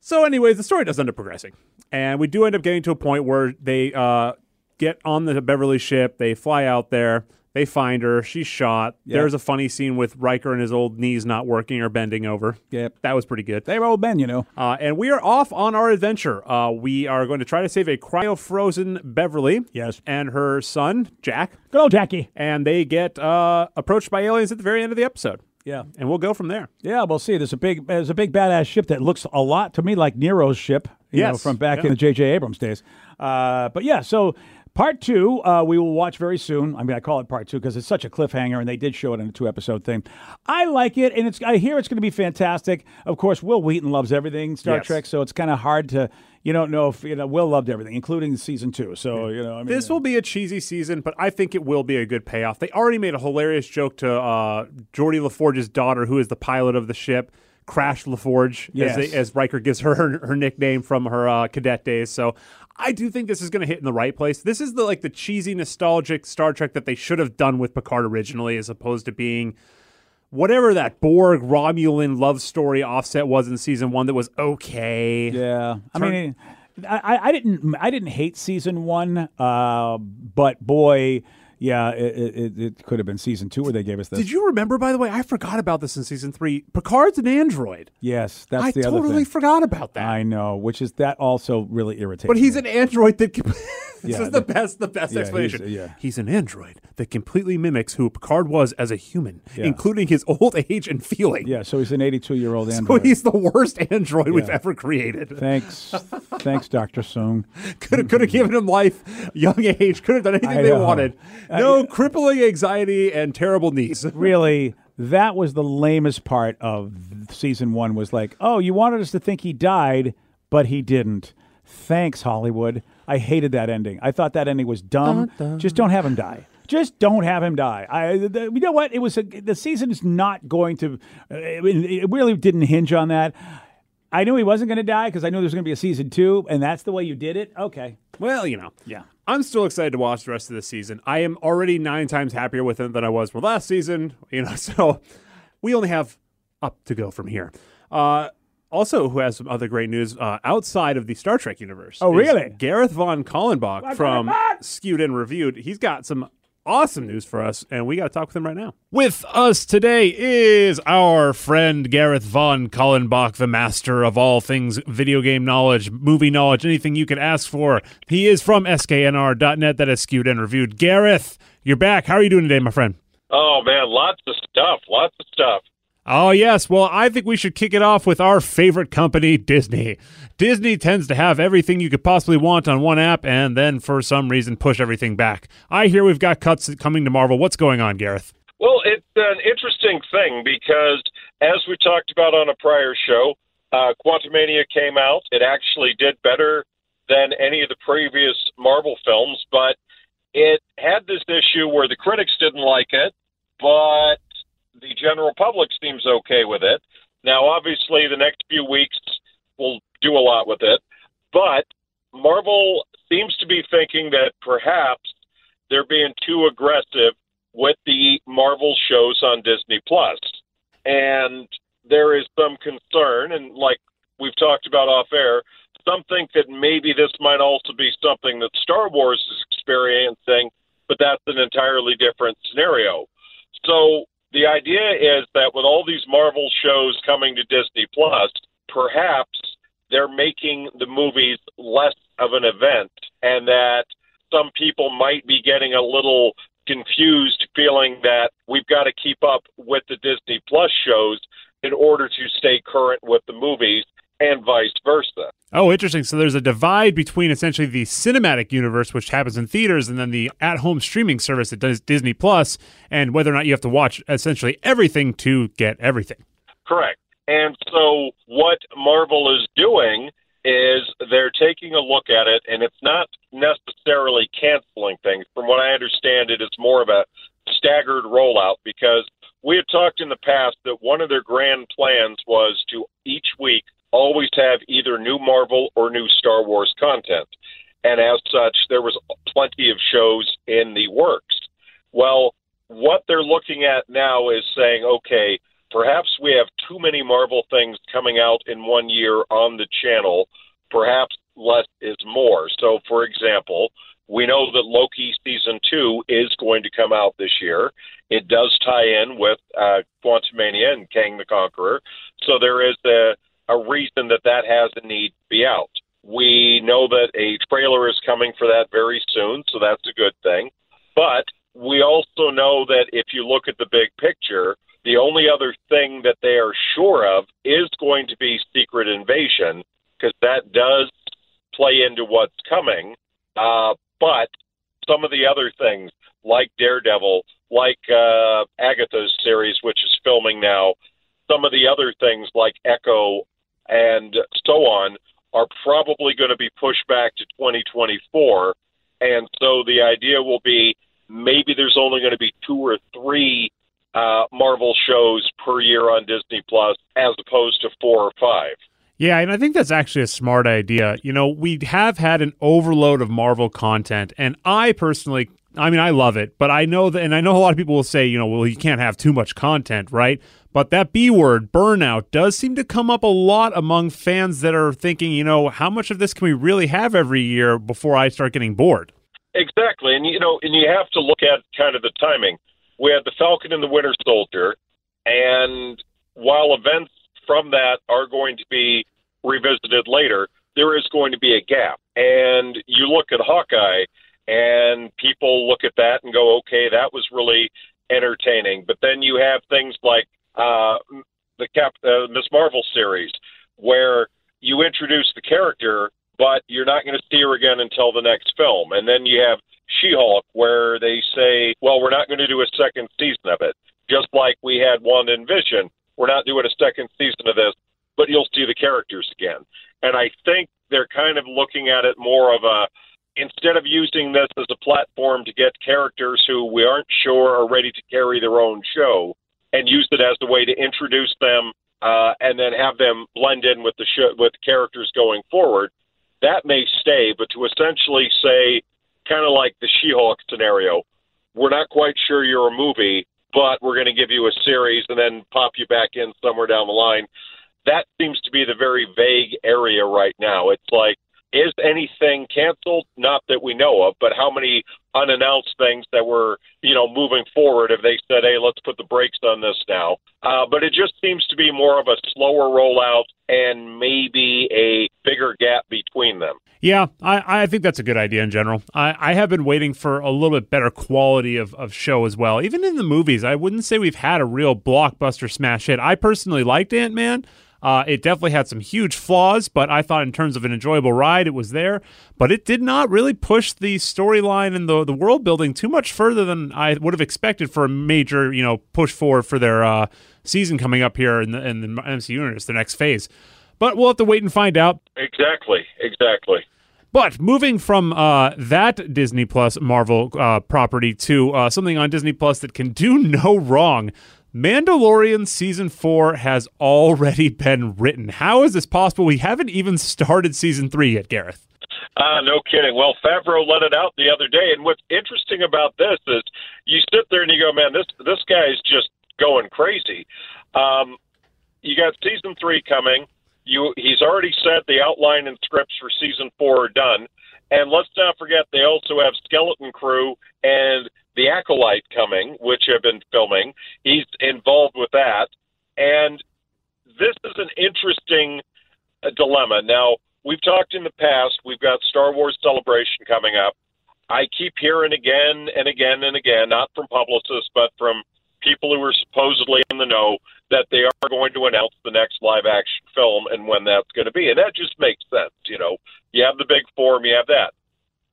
So, anyways, the story does end up progressing, and we do end up getting to a point where they uh, get on the Beverly ship. They fly out there. They find her. She's shot. There's a funny scene with Riker and his old knees not working or bending over.
Yep.
That was pretty good.
They were old men, you know.
Uh, and we are off on our adventure. Uh, we are going to try to save a cryo-frozen Beverly.
Yes.
And her son, Jack.
Good old Jackie.
And they get uh, approached by aliens at the very end of the episode.
Yeah.
And we'll go from there.
Yeah, we'll see. There's a big there's a big badass ship that looks a lot to me like Nero's ship, you know, from back
yeah.
in the J.J. Abrams days. Uh, but yeah, so part two uh, we will watch very soon. I mean, I call it part two because it's such a cliffhanger, and they did show it in a two episode thing. I like it, and it's I hear it's going to be fantastic. Of course, Wil Wheaton loves everything Star
Yes.
Trek, so it's kind of hard to you don't know if you know Will loved everything, including season two. So you know, I mean,
This will be a cheesy season, but I think it will be a good payoff. They already made a hilarious joke to uh, Geordi LaForge's daughter, who is the pilot of the ship, Crash LaForge,
Yes.
as, they, as Riker gives her her, her nickname from her uh, cadet days. So I do think this is going to hit in the right place. This is the like the cheesy, nostalgic Star Trek that they should have done with Picard originally, as opposed to being whatever that Borg Romulan love story offset was in season one that was okay.
Yeah, I
Turn-
mean, I, I- I didn't I didn't hate season one, uh, but boy, yeah, it, it, it could have been season two where they gave us this.
Did you remember, by the way? I forgot about this in season three. Picard's an android.
Yes, that's
I
the other
totally
thing.
forgot about that.
I know, which is that also really irritating.
but he's
me.
an android that. Can, this
Yeah,
is the best, the best
yeah, he's-
explanation.
yeah.
He's an android that completely mimics who Picard was as a human,
Yeah.
including his old age and feeling.
yeah. So he's an 82 year old
So
android.
he's the worst android we've ever created.
Thanks, thanks, Doctor Soong.
Could have, could have given him life, young age. Could have done anything they wanted. No crippling anxiety and terrible knees.
Really, that was the lamest part of season one. Was like, oh, you wanted us to think he died, but he didn't. Thanks, Hollywood. I hated that ending. I thought that ending was dumb. Just don't have him die. Just don't have him die. I, the, you know what? It was a, the season is not going to. uh, It, it really didn't hinge on that. I knew he wasn't going to die because I knew there was going to be a season two, and that's the way you did it. Okay,
Well, you know.
yeah.
I'm still excited to watch the rest of the season. I am already nine times happier with it than I was with last season. You know, so we only have up to go from here. Uh, also, who has some other great news uh, outside of the Star Trek universe?
Oh, really?
Gareth von Kallenbach from Skewed and Reviewed. He's got some awesome news for us, and we got to talk with him right now. With us today is our friend Gareth von Kallenbach, the master of all things video game knowledge, movie knowledge, anything you could ask for. He is from sknr.net, that is Skewed and Reviewed. Gareth, you're back. How are you doing today, my friend?
Oh man, lots of stuff, lots of stuff.
Oh, yes. Well, I think we should kick it off with our favorite company, Disney. Disney tends to have everything you could possibly want on one app and then, for some reason, push everything back. I hear we've got cuts coming to Marvel. What's going on, Gareth?
Well, it's an interesting thing because, as we talked about on a prior show, uh, Quantumania came out. It actually did better than any of the previous Marvel films, but it had this issue where the critics didn't like it, but the general public seems okay with it. Now, obviously, the next few weeks will do a lot with it, but Marvel seems to be thinking that perhaps they're being too aggressive with the Marvel shows on Disney Plus. And there is some concern, and like we've talked about off air, some think that maybe this might also be something that Star Wars is experiencing, but that's an entirely different scenario. So the idea is that with all these Marvel shows coming to Disney Plus, perhaps they're making the movies less of an event and that some people might be getting a little confused feeling that we've got to keep up with the Disney Plus shows in order to stay current with the movies and vice versa.
Oh, interesting. So there's a divide between essentially the cinematic universe, which happens in theaters, and then the at home streaming service that does Disney Plus, and whether or not you have to watch essentially everything to get everything.
Correct. And so what Marvel is doing is they're taking a look at it, and it's not necessarily canceling things. From what I understand, it is more of a staggered rollout because we had talked in the past that one of their grand plans was to each week always have either new Marvel or new Star Wars content. And as such, there was plenty of shows in the works. Well, what they're looking at now is saying, okay, perhaps we have too many Marvel things coming out in one year on the channel. Perhaps less is more. So, for example, we know that Loki season two is going to come out this year. It does tie in with uh, Quantumania and Kang the Conqueror. So there is a, a reason that that has a need to be out. We know that a trailer is coming for that very soon, so that's a good thing. But we also know that if you look at the big picture, the only other thing that they are sure of is going to be Secret Invasion, because that does play into what's coming. Uh, but some of the other things, like Daredevil, like uh, Agatha's series, which is filming now, some of the other things like Echo and so on are probably going to be pushed back to 2024. And so the idea will be maybe there's only going to be two or three uh, Marvel shows per year on Disney Plus as opposed to four or five.
Yeah, and I think that's actually a smart idea. You know, we have had an overload of Marvel content, and I personally, I mean, I love it, but I know that, and I know a lot of people will say, you know, well, you can't have too much content, right? But that B word, burnout, does seem to come up a lot among fans that are thinking, you know, how much of this can we really have every year before I start getting bored?
Exactly. And, you know, and you have to look at kind of the timing. We had the Falcon and the Winter Soldier, and while events from that are going to be revisited later, there is going to be a gap. And you look at Hawkeye, and people look at that and go, okay, that was really entertaining. But then you have things like uh, the Cap uh, Miss Marvel series, where you introduce the character, but you're not going to see her again until the next film. And then you have She-Hulk, where they say, well, we're not going to do a second season of it, just like we had WandaVision. We're not doing a second season of this, but you'll see the characters again. And I think they're kind of looking at it more of a instead of using this as a platform to get characters who we aren't sure are ready to carry their own show and use it as a way to introduce them uh, and then have them blend in with the show, with characters going forward. That may stay, but to essentially say, kind of like the She-Hulk scenario, we're not quite sure you're a movie, but we're going to give you a series and then pop you back in somewhere down the line that seems to be the very vague area right now. It's like, is anything canceled? Not that we know of, but how many unannounced things that were, you know, moving forward if they said, hey, let's put the brakes on this now. Uh, but it just seems to be more of a slower rollout and maybe a bigger gap between them.
Yeah, I, I think that's a good idea in general. I, I have been waiting for a little bit better quality of, of show as well. Even in the movies, I wouldn't say we've had a real blockbuster smash hit. I personally liked Ant Man. Uh, it definitely had some huge flaws, but I thought in terms of an enjoyable ride, it was there. But it did not really push the storyline and the the world building too much further than I would have expected for a major, you know, push forward for their uh, season coming up here in the, in the MCU universe, the next phase. But we'll have to wait and find out.
Exactly, exactly.
But moving from uh, that Disney Plus Marvel uh, property to uh, something on Disney Plus that can do no wrong, Mandalorian season four has already been written. How is this possible? We haven't even started season three yet, Gareth.
Uh, no kidding. Well, Favreau let it out the other day, and what's interesting about this is you sit there and you go, "Man, this this guy's just going crazy." Um, you got season three coming. You he's already said the outline and scripts for season four are done, and let's not forget they also have Skeleton Crew and the Acolyte coming, which have been filming. He's involved with that. And this is an interesting uh, dilemma. Now, we've talked in the past, we've got Star Wars Celebration coming up. I keep hearing again and again and again, not from publicists, but from people who are supposedly in the know, that they are going to announce the next live action film and when that's going to be. And that just makes sense. You know, you have the big form, you have that.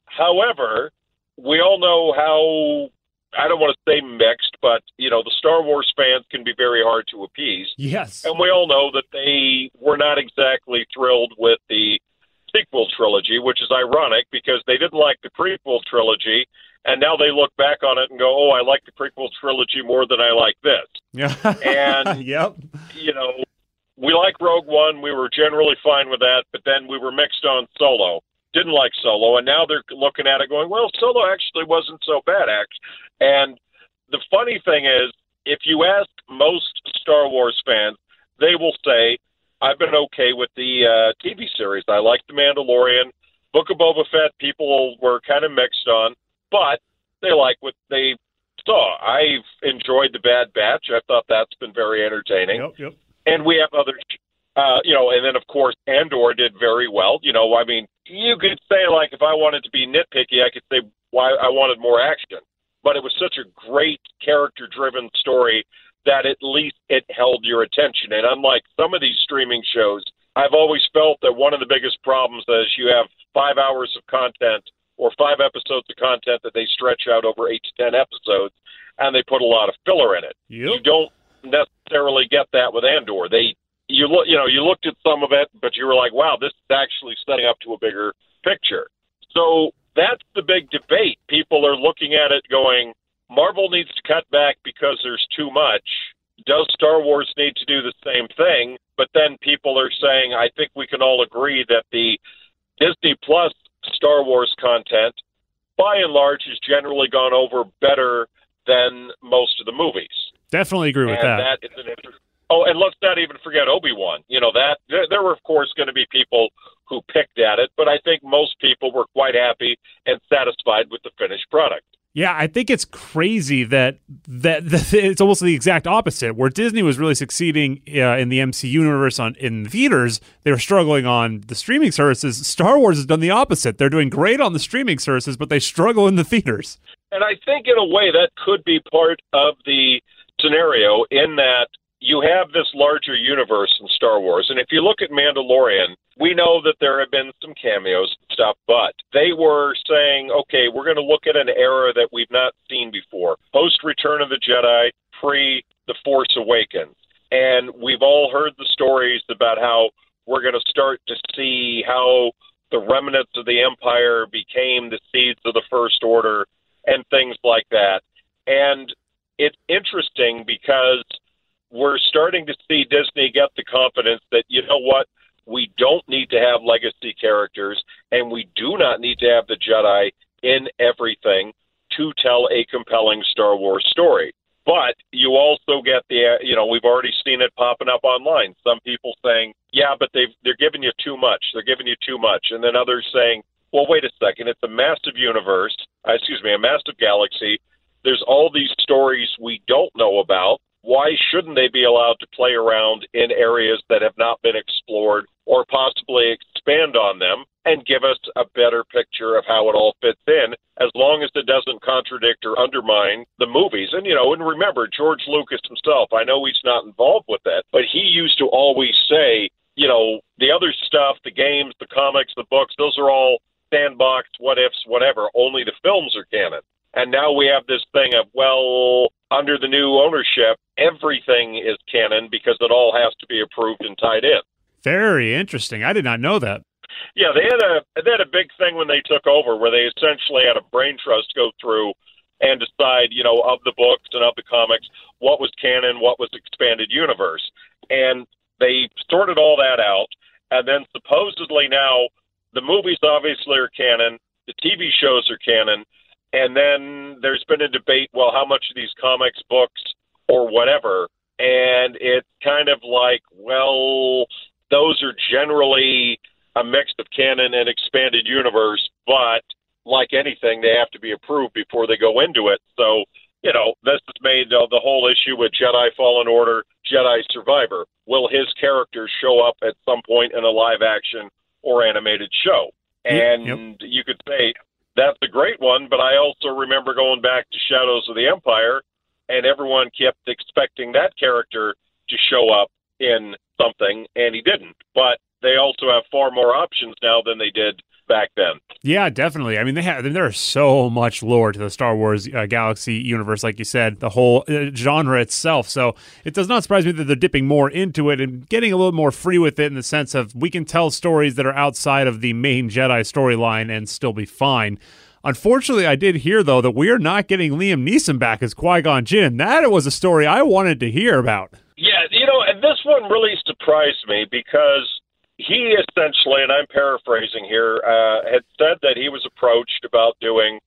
However, we all know how I don't want to say mixed, but you know, the Star Wars fans can be very hard to appease.
Yes.
And we all know that they were not exactly thrilled with the sequel trilogy, which is ironic because they didn't like the prequel trilogy and now they look back on it and go, "Oh, I like the prequel trilogy more than I like this."
Yeah.
and
yep.
You know, we like Rogue One. We were generally fine with that, but then we were mixed on Solo. Didn't like Solo, and now they're looking at it going, "Well, Solo actually wasn't so bad." Act. And the funny thing is, if you ask most Star Wars fans, they will say, "I've been okay with the uh, TV series. I like The Mandalorian." Book of Boba Fett, people were kind of mixed on but they like what they saw. I've enjoyed the Bad Batch. I thought that's been very entertaining.
Yep, yep.
And we have other, uh, you know, and then of course Andor did very well. You know, I mean, you could say like if I wanted to be nitpicky, I could say why I wanted more action, but it was such a great character-driven story that at least it held your attention. And unlike some of these streaming shows, I've always felt that one of the biggest problems is you have five hours of content or five episodes of content that they stretch out over eight to ten episodes, and they put a lot of filler in it.
Yep.
You don't necessarily get that with Andor. They you look you know you looked at some of it, but you were like, wow, this is actually setting up to a bigger picture. So that's the big debate. People are looking at it going, Marvel needs to cut back because there's too much. Does Star Wars need to do the same thing? But then people are saying, I think we can all agree that the Disney Plus Star Wars content, by and large, has generally gone over better than most of the movies.
Definitely agree with
and
that.
that is an inter- oh, and let's not even forget Obi Wan. You know that there, there were, of course, going to be people who picked at it, but I think most people were quite happy and satisfied with the finished product.
Yeah, I think it's crazy that, that that, it's almost the exact opposite. Where Disney was really succeeding uh, in the MCU universe on in theaters, they were struggling on the streaming services. Star Wars has done the opposite. They're doing great on the streaming services, but they struggle in the theaters.
And I think, in a way, that could be part of the scenario in that you have this larger universe in Star Wars. And if you look at Mandalorian, we know that there have been some cameos and stuff, but they were saying, okay, we're going to look at an era that we've not seen before post Return of the Jedi, pre The Force Awakens. And we've all heard the stories about how we're going to start to see how the remnants of the Empire became the seeds of the First Order and things like that. And it's interesting because we're starting to see Disney get the confidence that, you know what, we don't need to have legacy characters and we do not need to have the Jedi in everything to tell a compelling Star Wars story. But you also get the, you know, we've already seen it popping up online. Some people saying, yeah, but they've, they're giving you too much. They're giving you too much. And then others saying, well, wait a second. It's a massive universe, uh, excuse me, a massive galaxy. There's all these stories we don't know about why shouldn't they be allowed to play around in areas that have not been explored or possibly expand on them and give us a better picture of how it all fits in as long as it doesn't contradict or undermine the movies? And you know and remember george lucas himself i know he's not involved with that but he used to always say you know the other stuff the games the comics the books those are all sandbox what ifs whatever. Only the films are canon. And now we have this thing of well under the new ownership, everything is canon because it all has to be approved and tied in.
Very interesting. I did not know that.
Yeah, they had a they had a big thing when they took over where they essentially had a brain trust go through and decide, you know, of the books and of the comics, what was canon, what was expanded universe. And they sorted all that out and then supposedly now the movies obviously are canon, the TV shows are canon, and then there's been a debate well, how much of these comics, books, or whatever. And it's kind of like, well, those are generally a mix of canon and expanded universe, but like anything, they have to be approved before they go into it. So, you know, this has made uh, the whole issue with Jedi Fallen Order, Jedi Survivor. Will his character show up at some point in a live action or animated show? And
yep.
you could say that's a great one. But I also remember going back to Shadows of the Empire, and everyone kept expecting that character to show up in something, and he didn't. But they also have far more options now than they did back then.
Yeah, definitely. I mean, they have. I mean, there's so much lore to the Star Wars uh, galaxy universe, like you said, the whole uh, genre itself. So it does not surprise me that they're dipping more into it and getting a little more free with it in the sense of we can tell stories that are outside of the main Jedi storyline and still be fine. Unfortunately, I did hear though that we are not getting Liam Neeson back as Qui Gon Jinn. That was a story I wanted to hear about.
Yeah, you know, and this one really surprised me because he essentially, and I'm paraphrasing here, uh, had said that he was approached about doing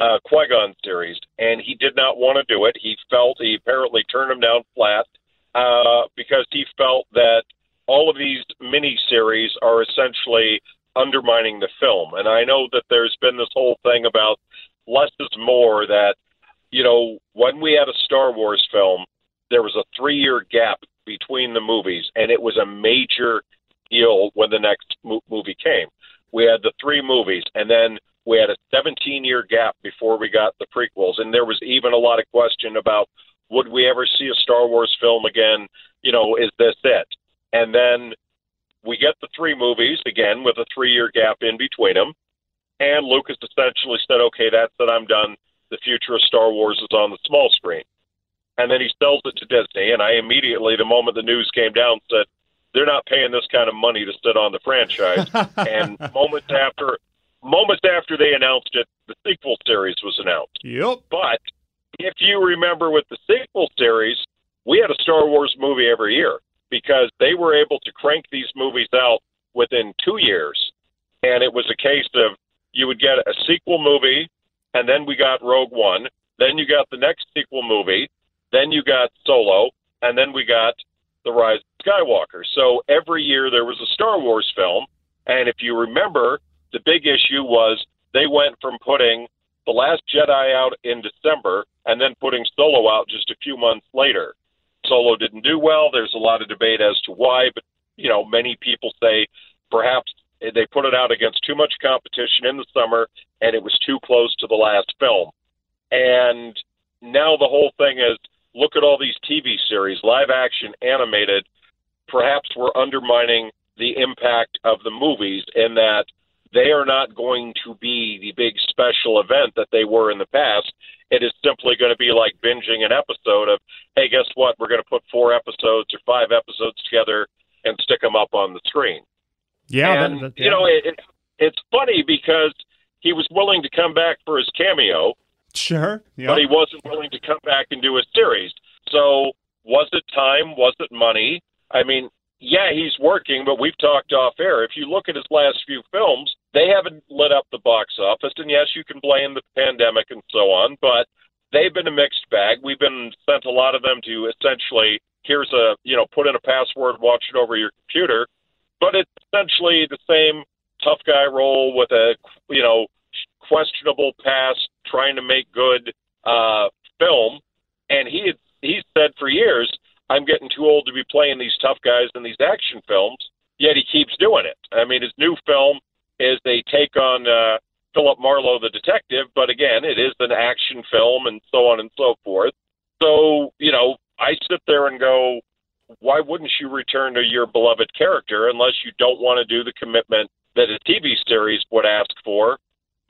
uh, Qui Gon series, and he did not want to do it. He felt he apparently turned him down flat uh, because he felt that all of these mini series are essentially undermining the film. And I know that there's been this whole thing about less is more. That you know, when we had a Star Wars film, there was a three year gap between the movies, and it was a major deal when the next mo- movie came. We had the three movies, and then we had a 17 year gap before we got the prequels, and there was even a lot of question about would we ever see a Star Wars film again? You know, is this it? And then we get the three movies again with a three year gap in between them, and Lucas essentially said, "Okay, that's it. I'm done. The future of Star Wars is on the small screen." And then he sells it to Disney, and I immediately, the moment the news came down, said, they're not paying this kind of money to sit on the franchise. and moments after moments after they announced it, the sequel series was announced.
Yep.
But if you remember with the sequel series, we had a Star Wars movie every year because they were able to crank these movies out within two years. And it was a case of you would get a sequel movie, and then we got Rogue One, then you got the next sequel movie, then you got Solo, and then we got The Rise Skywalker. So every year there was a Star Wars film, and if you remember, the big issue was they went from putting The Last Jedi out in December and then putting Solo out just a few months later. Solo didn't do well. There's a lot of debate as to why, but you know, many people say perhaps they put it out against too much competition in the summer and it was too close to the last film. And now the whole thing is look at all these TV series, live action, animated, perhaps we're undermining the impact of the movies in that they are not going to be the big special event that they were in the past. It is simply going to be like binging an episode of, hey, guess what? We're going to put four episodes or five episodes together and stick them up on the screen.
Yeah,
and
that, that, yeah.
you know, it, it, it's funny because he was willing to come back for his cameo,
sure, yeah.
but he wasn't willing to come back and do a series. So, was it time? Was it money? I mean, yeah, he's working, but we've talked off air. If you look at his last few films, they haven't lit up the box office. And yes, you can blame the pandemic and so on, but they've been a mixed bag. We've been sent a lot of them to essentially here's a you know put in a password, watch it over your computer, but it's essentially the same tough guy role with a you know questionable past, trying to make good uh, film. And he he said for years I'm getting too old to be playing these tough guys in these action films. Yet he keeps doing it. I mean, his new film is they take on uh, Philip Marlowe, the detective, but again, it is an action film and so on and so forth. So, you know, I sit there and go, why wouldn't you return to your beloved character unless you don't want to do the commitment that a TV series would ask for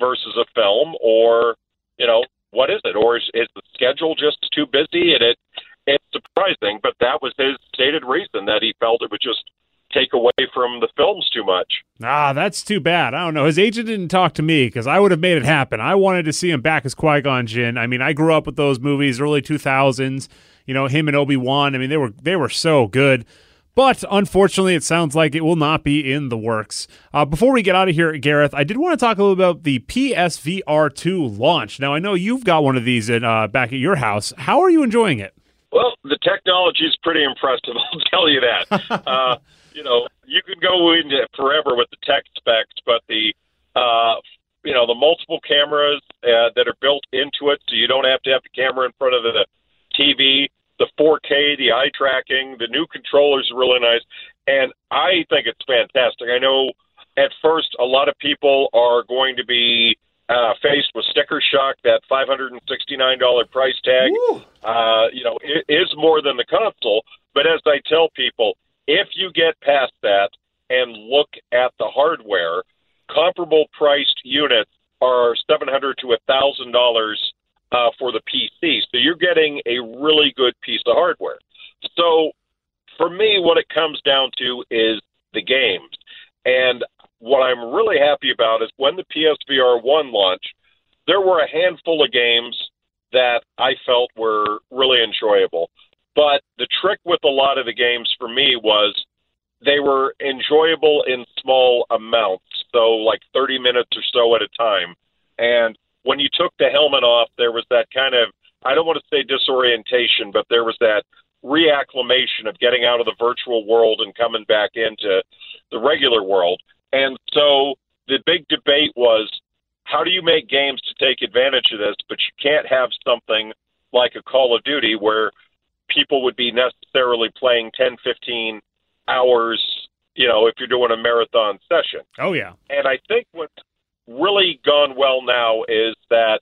versus a film or, you know, what is it? Or is, is the schedule just too busy and it it's surprising, but that was his stated reason that he felt it would just take away from the films too much.
Ah, that's too bad. I don't know. His agent didn't talk to me because I would have made it happen. I wanted to see him back as Qui Gon Jinn. I mean, I grew up with those movies, early two thousands. You know, him and Obi Wan. I mean, they were they were so good. But unfortunately, it sounds like it will not be in the works. Uh, before we get out of here, Gareth, I did want to talk a little about the PSVR 2 launch. Now, I know you've got one of these in, uh, back at your house. How are you enjoying it?
Well, the technology is pretty impressive. I'll tell you that. uh, you know, you can go into forever with the tech specs, but the uh, you know the multiple cameras uh, that are built into it, so you don't have to have the camera in front of the TV. The 4K, the eye tracking, the new controllers are really nice, and I think it's fantastic. I know at first a lot of people are going to be uh, faced with sticker shock, that $569 price tag, uh, you know, it is more than the console. But as I tell people, if you get past that and look at the hardware, comparable priced units are 700 to $1,000 uh, for the PC. So you're getting a really good piece of hardware. So for me, what it comes down to is the games. And what I'm really happy about is when the PSVR 1 launched, there were a handful of games that I felt were really enjoyable. But the trick with a lot of the games for me was they were enjoyable in small amounts, so like 30 minutes or so at a time. And when you took the helmet off, there was that kind of, I don't want to say disorientation, but there was that reacclimation of getting out of the virtual world and coming back into the regular world. And so the big debate was how do you make games to take advantage of this, but you can't have something like a Call of Duty where people would be necessarily playing 10, 15 hours, you know, if you're doing a marathon session.
Oh, yeah.
And I think what's really gone well now is that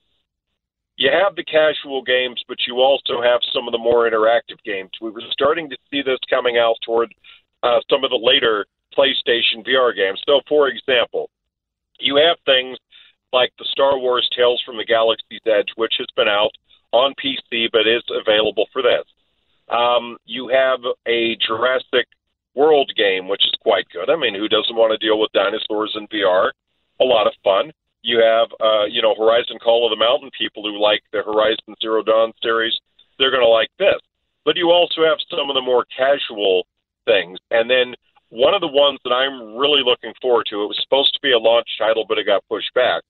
you have the casual games, but you also have some of the more interactive games. We were starting to see this coming out toward uh, some of the later PlayStation VR games. So, for example, you have things like the Star Wars Tales from the Galaxy's Edge, which has been out on PC but is available for this. Um, you have a Jurassic World game, which is quite good. I mean, who doesn't want to deal with dinosaurs in VR? A lot of fun. You have, uh, you know, Horizon Call of the Mountain people who like the Horizon Zero Dawn series. They're going to like this. But you also have some of the more casual things. And then one of the ones that I'm really looking forward to, it was supposed to be a launch title, but it got pushed back,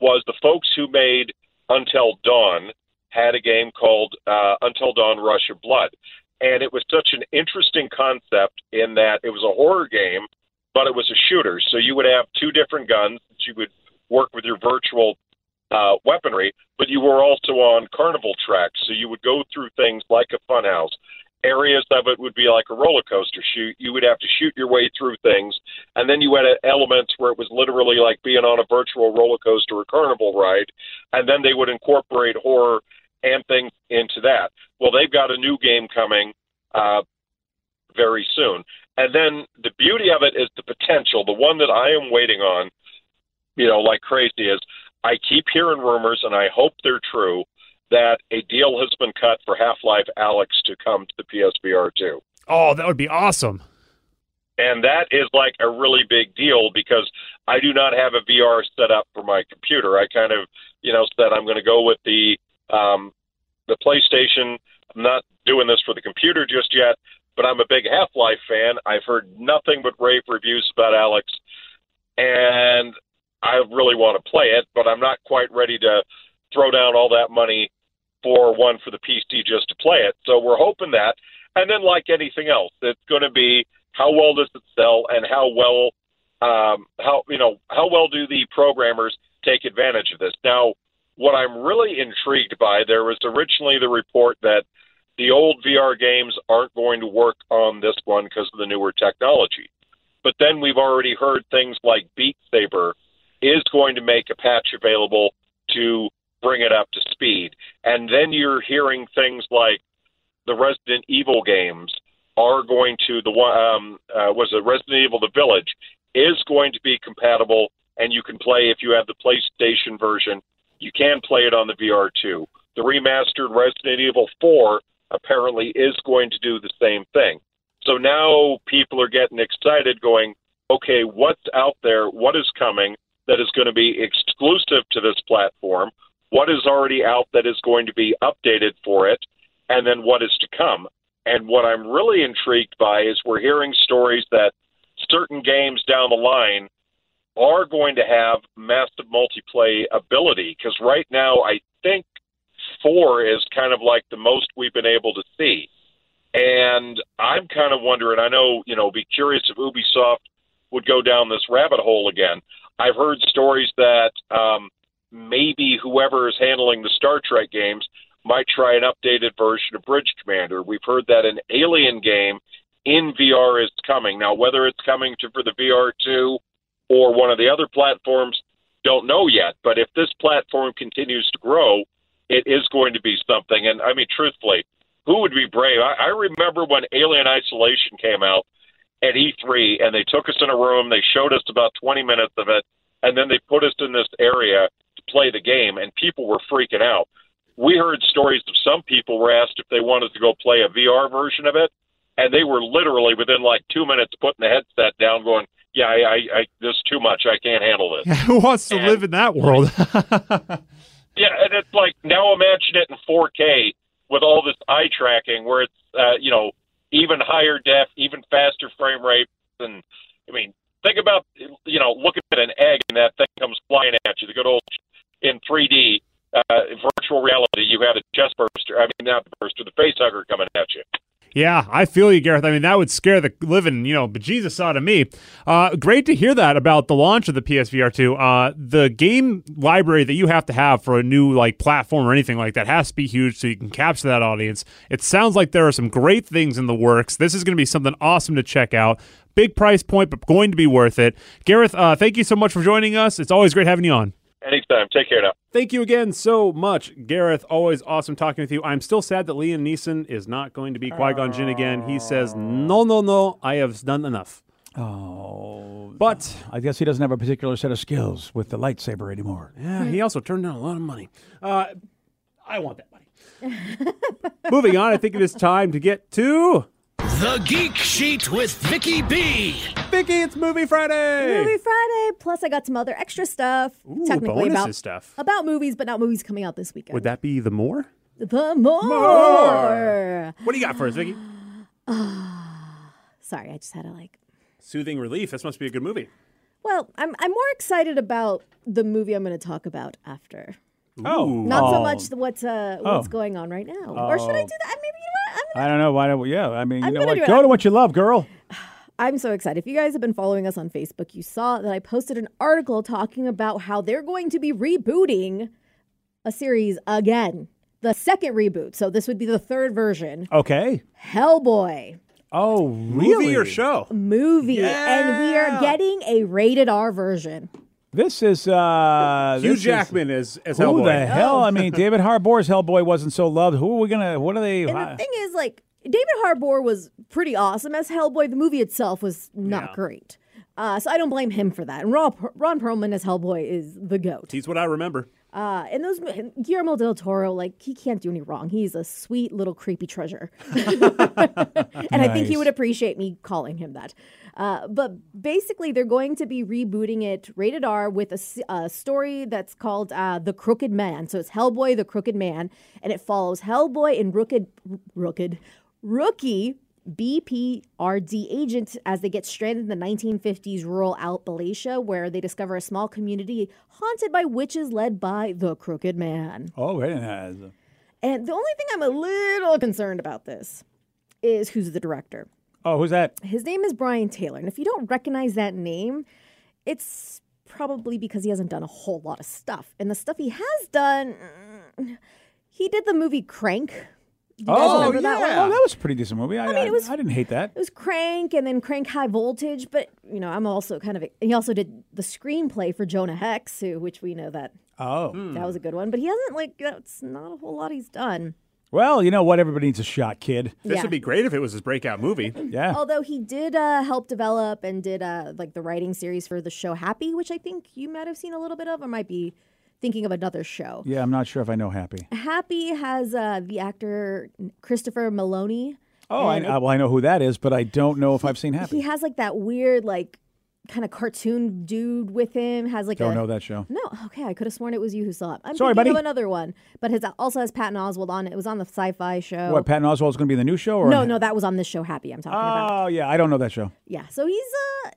was the folks who made Until Dawn had a game called uh, Until Dawn Rush of Blood. And it was such an interesting concept in that it was a horror game, but it was a shooter. So you would have two different guns that you would work with your virtual uh, weaponry, but you were also on carnival tracks. So you would go through things like a funhouse areas of it would be like a roller coaster shoot. You would have to shoot your way through things, and then you had elements where it was literally like being on a virtual roller coaster or carnival ride, and then they would incorporate horror and things into that. Well, they've got a new game coming uh, very soon, and then the beauty of it is the potential. The one that I am waiting on, you know, like crazy is I keep hearing rumors, and I hope they're true that a deal has been cut for Half Life Alyx to come to the PSVR 2.
Oh, that would be awesome.
And that is like a really big deal because I do not have a VR set up for my computer. I kind of, you know, said I'm going to go with the um, the PlayStation. I'm not doing this for the computer just yet, but I'm a big Half Life fan. I've heard nothing but rave reviews about Alyx, and I really want to play it, but I'm not quite ready to throw down all that money for one for the PC just to play it. So we're hoping that. And then, like anything else, it's going to be how well does it sell and how well, um, how you know, how well do the programmers take advantage of this? Now, what I'm really intrigued by, there was originally the report that the old VR games aren't going to work on this one because of the newer technology. But then we've already heard things like Beat Saber is going to make a patch available to bring it up to speed. And then you're hearing things like the Resident Evil games are going to the one um, uh, was it Resident Evil the Village is going to be compatible, and you can play if you have the PlayStation version. You can play it on the VR2. The remastered Resident Evil 4 apparently is going to do the same thing. So now people are getting excited, going, okay, what's out there? What is coming that is going to be exclusive to this platform? What is already out that is going to be updated for it, and then what is to come. And what I'm really intrigued by is we're hearing stories that certain games down the line are going to have massive multiplayer ability because right now I think four is kind of like the most we've been able to see. And I'm kind of wondering, I know, you know, be curious if Ubisoft would go down this rabbit hole again. I've heard stories that um, maybe whoever is handling the Star Trek games might try an updated version of Bridge Commander. We've heard that an Alien game in VR is coming. Now, whether it's coming to for the VR2 or one of the other platforms, don't know yet. But if this platform continues to grow, it is going to be something. And I mean, truthfully, who would be brave? I, I remember when Alien Isolation came out at E3, and they took us in a room, they showed us about 20 minutes of it, and then they put us in this area play the game, and people were freaking out. We heard stories of some people were asked if they wanted to go play a VR version of it, and they were literally within like two minutes putting the headset down, going, "Yeah, I, I, I this is too much. I can't handle this."
Who wants to
And-
live in that world?
Yeah, and it's like now imagine it in 4K with all this eye tracking, where it's uh, you know even higher def, even faster frame rate, and I mean think about you know looking at an egg and that thing comes flying at you. The good old in 3D uh, virtual reality, you have a chest burster. I mean not the burster, the face hugger coming at you.
Yeah, I feel you, Gareth. I mean, that would scare the living, you know, bejesus out of me. Uh, great to hear that about the launch of the PSVR 2. Uh, the game library that you have to have for a new like platform or anything like that has to be huge so you can capture that audience. It sounds like there are some great things in the works. This is going to be something awesome to check out. Big price point, but going to be worth it. Gareth, uh, thank you so much for joining us. It's always great having you on.
Anytime. Take care now.
Thank you again so much, Gareth. Always awesome talking with you. I'm still sad that Liam Neeson is not going to be Qui Gon Jinn again. He says, no, no, no, I have done enough.
Oh,
But
I guess he doesn't have a particular set of skills with the lightsaber anymore.
yeah, he also turned down a lot of money. Uh, I want that money. Moving on, I think it is time to get to
The Geek Sheet with Vicky B.
Vicky. It's Movie Friday.
Movie Friday. Plus, I got some other extra stuff.
Ooh,
technically
bonuses
about
stuff.
about movies, but not movies coming out this weekend.
Would that be the more?
the more. more.
What do you got for us, Vicky?
Sorry, I just had to like.
Soothing Relief. This must be a good movie.
Well, I'm I'm more excited about the movie I'm going to talk about after.
Oh,
Not so
Oh.
much what's uh what's
Oh.
going on right now. Or should I do that? Maybe you know what? I'm
I don't know why. don't- Yeah, I mean, you
I'm
know
gonna
what?
do it.
Go to what you love, girl.
I'm so excited. If you guys have been following us on Facebook, you saw that I posted an article talking about how they're going to be rebooting a series again. The second reboot. So this would be the third version.
Okay.
Hellboy
Oh, really?
Movie or show?
movie. And we are getting a rated R version.
This is uh,
Hugh
this is-
Jackman is as
Who
Hellboy.
the hell? I mean, David Harbour's Hellboy wasn't so loved. Who are we gonna? What are they?
And the thing is, like, David Harbour was pretty awesome as Hellboy. The movie itself was not
Yeah.
great. Uh, so I don't blame him for that. And Ron, Ron Perlman as Hellboy is the goat.
He's what I remember.
Uh, and those Guillermo del Toro, like he can't do any wrong. He's a sweet little creepy treasure, and I think he would appreciate me calling him that. Uh, but basically, they're going to be rebooting it rated R with a story that's called uh, The Crooked Man. So it's Hellboy, the Crooked Man, and it follows Hellboy and Rooked, Rooked, Rookie BPRD agent as they get stranded in the 1950s rural Appalachia, where they discover a small community haunted by witches led by the Crooked Man.
oh, very nice.
And the only thing I'm a little concerned about this is who's the director.
Oh, who's that?
His name is Brian Taylor. And if you don't recognize that name, it's probably because he hasn't done a whole lot of stuff. And the stuff he has done, mm, he did the movie Crank. Do you guys
Oh,
remember that
yeah.
one?
Oh, that was a pretty decent movie. I,
mean, it was-
I didn't hate that.
It was Crank and then Crank High Voltage, but you know, I'm also kind of. He also did the screenplay for Jonah Hex, who, which we know that
Oh,
that was a good one. But he hasn't like that's not a whole lot he's done.
well, you know what? Everybody needs a shot, kid.
This
Yeah.
would be great if it was his breakout movie.
Yeah.
Although he did uh, help develop and did uh, like the writing series for the show Happy, which I think you might have seen a little bit of, or might be thinking of another show.
Yeah, I'm not sure if I know Happy.
Happy has uh, the actor Christopher Meloni.
Oh, I,
and
well, I know who that is, but I don't know if I've seen Happy.
He has like that weird like kind of cartoon dude with him. Has like
don't
a
know that show.
No, okay, I could have sworn it was you who saw it. I'm
Sorry,
thinking
buddy.
of another one, but his also has Patton Oswalt on it. It was on the Sci-Fi show.
What, Patton Oswalt's going to be in the new show? Or
no, no, that was on this show. Happy, I'm talking about.
Oh, yeah, I don't know that show.
Yeah, so he's uh,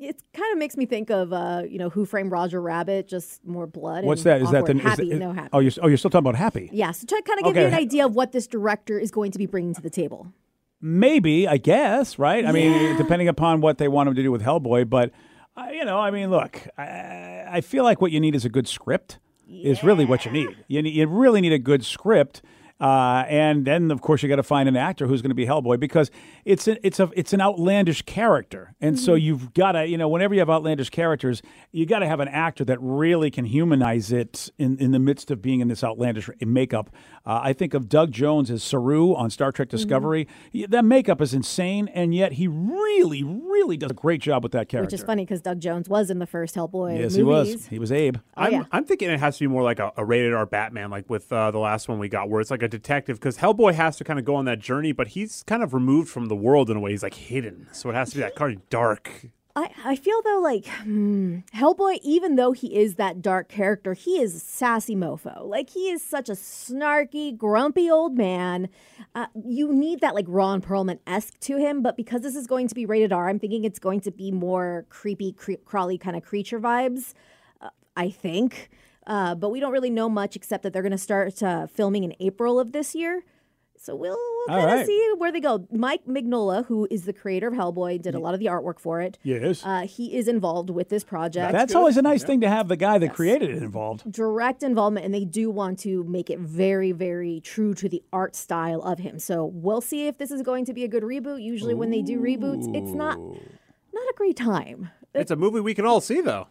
it kind of makes me think of uh, you know, Who Framed Roger Rabbit, just more blood.
What's
and
that? Is that the is
happy?
that-
no happy.
Oh, you're, oh, you're still talking about Happy?
yeah, so try kind of give you an idea of what this director is going to be bringing to the table.
Maybe, I guess, right? I mean, depending upon what they want him to do with Hellboy, but uh, you know, I mean, look, I, I feel like what you need is a good script. Is really what you need. You need, you really need a good script. Uh, and then, of course, you got to find an actor who's going to be Hellboy because it's a, it's a it's an outlandish character, and so you've got to you know whenever you have outlandish characters, you got to have an actor that really can humanize it in, in the midst of being in this outlandish makeup. Uh, I think of Doug Jones as Saru on Star Trek Discovery. He- That makeup is insane, and yet he really, really does a great job with that character.
Which is funny because Doug Jones was in the first Hellboy
Yes,
movies.
he was. He was Abe.
Oh,
I'm,
yeah.
I'm thinking it has to be more like a, a rated R Batman, like with uh, the last one we got, where it's like a detective, because Hellboy has to kind of go on that journey, but he's kind of removed from the world in a way. He's like hidden, so it has to be that kind of dark.
I, I feel though like hmm, Hellboy, even though he is that dark character, he is sassy mofo. Like he is such a snarky, grumpy old man. Uh, you need that like Ron Perlman esque to him, but because this is going to be rated R, I'm thinking it's going to be more creepy, cre- crawly kind of creature vibes. Uh, I think, uh, but we don't really know much except that they're going to start uh, filming in April of this year. So we'll
All
kind of
right.
see where they go. Mike Mignola, who is the creator of Hellboy, did a lot of the artwork for it.
Yes.
Uh, he is involved with this project.
That's always a nice thing to have the guy that created it involved.
direct involvement, and they do want to make it very, very true to the art style of him. So we'll see if this is going to be a good reboot. Usually, when they do reboots, it's not not a great time.
It's a movie we can all see, though.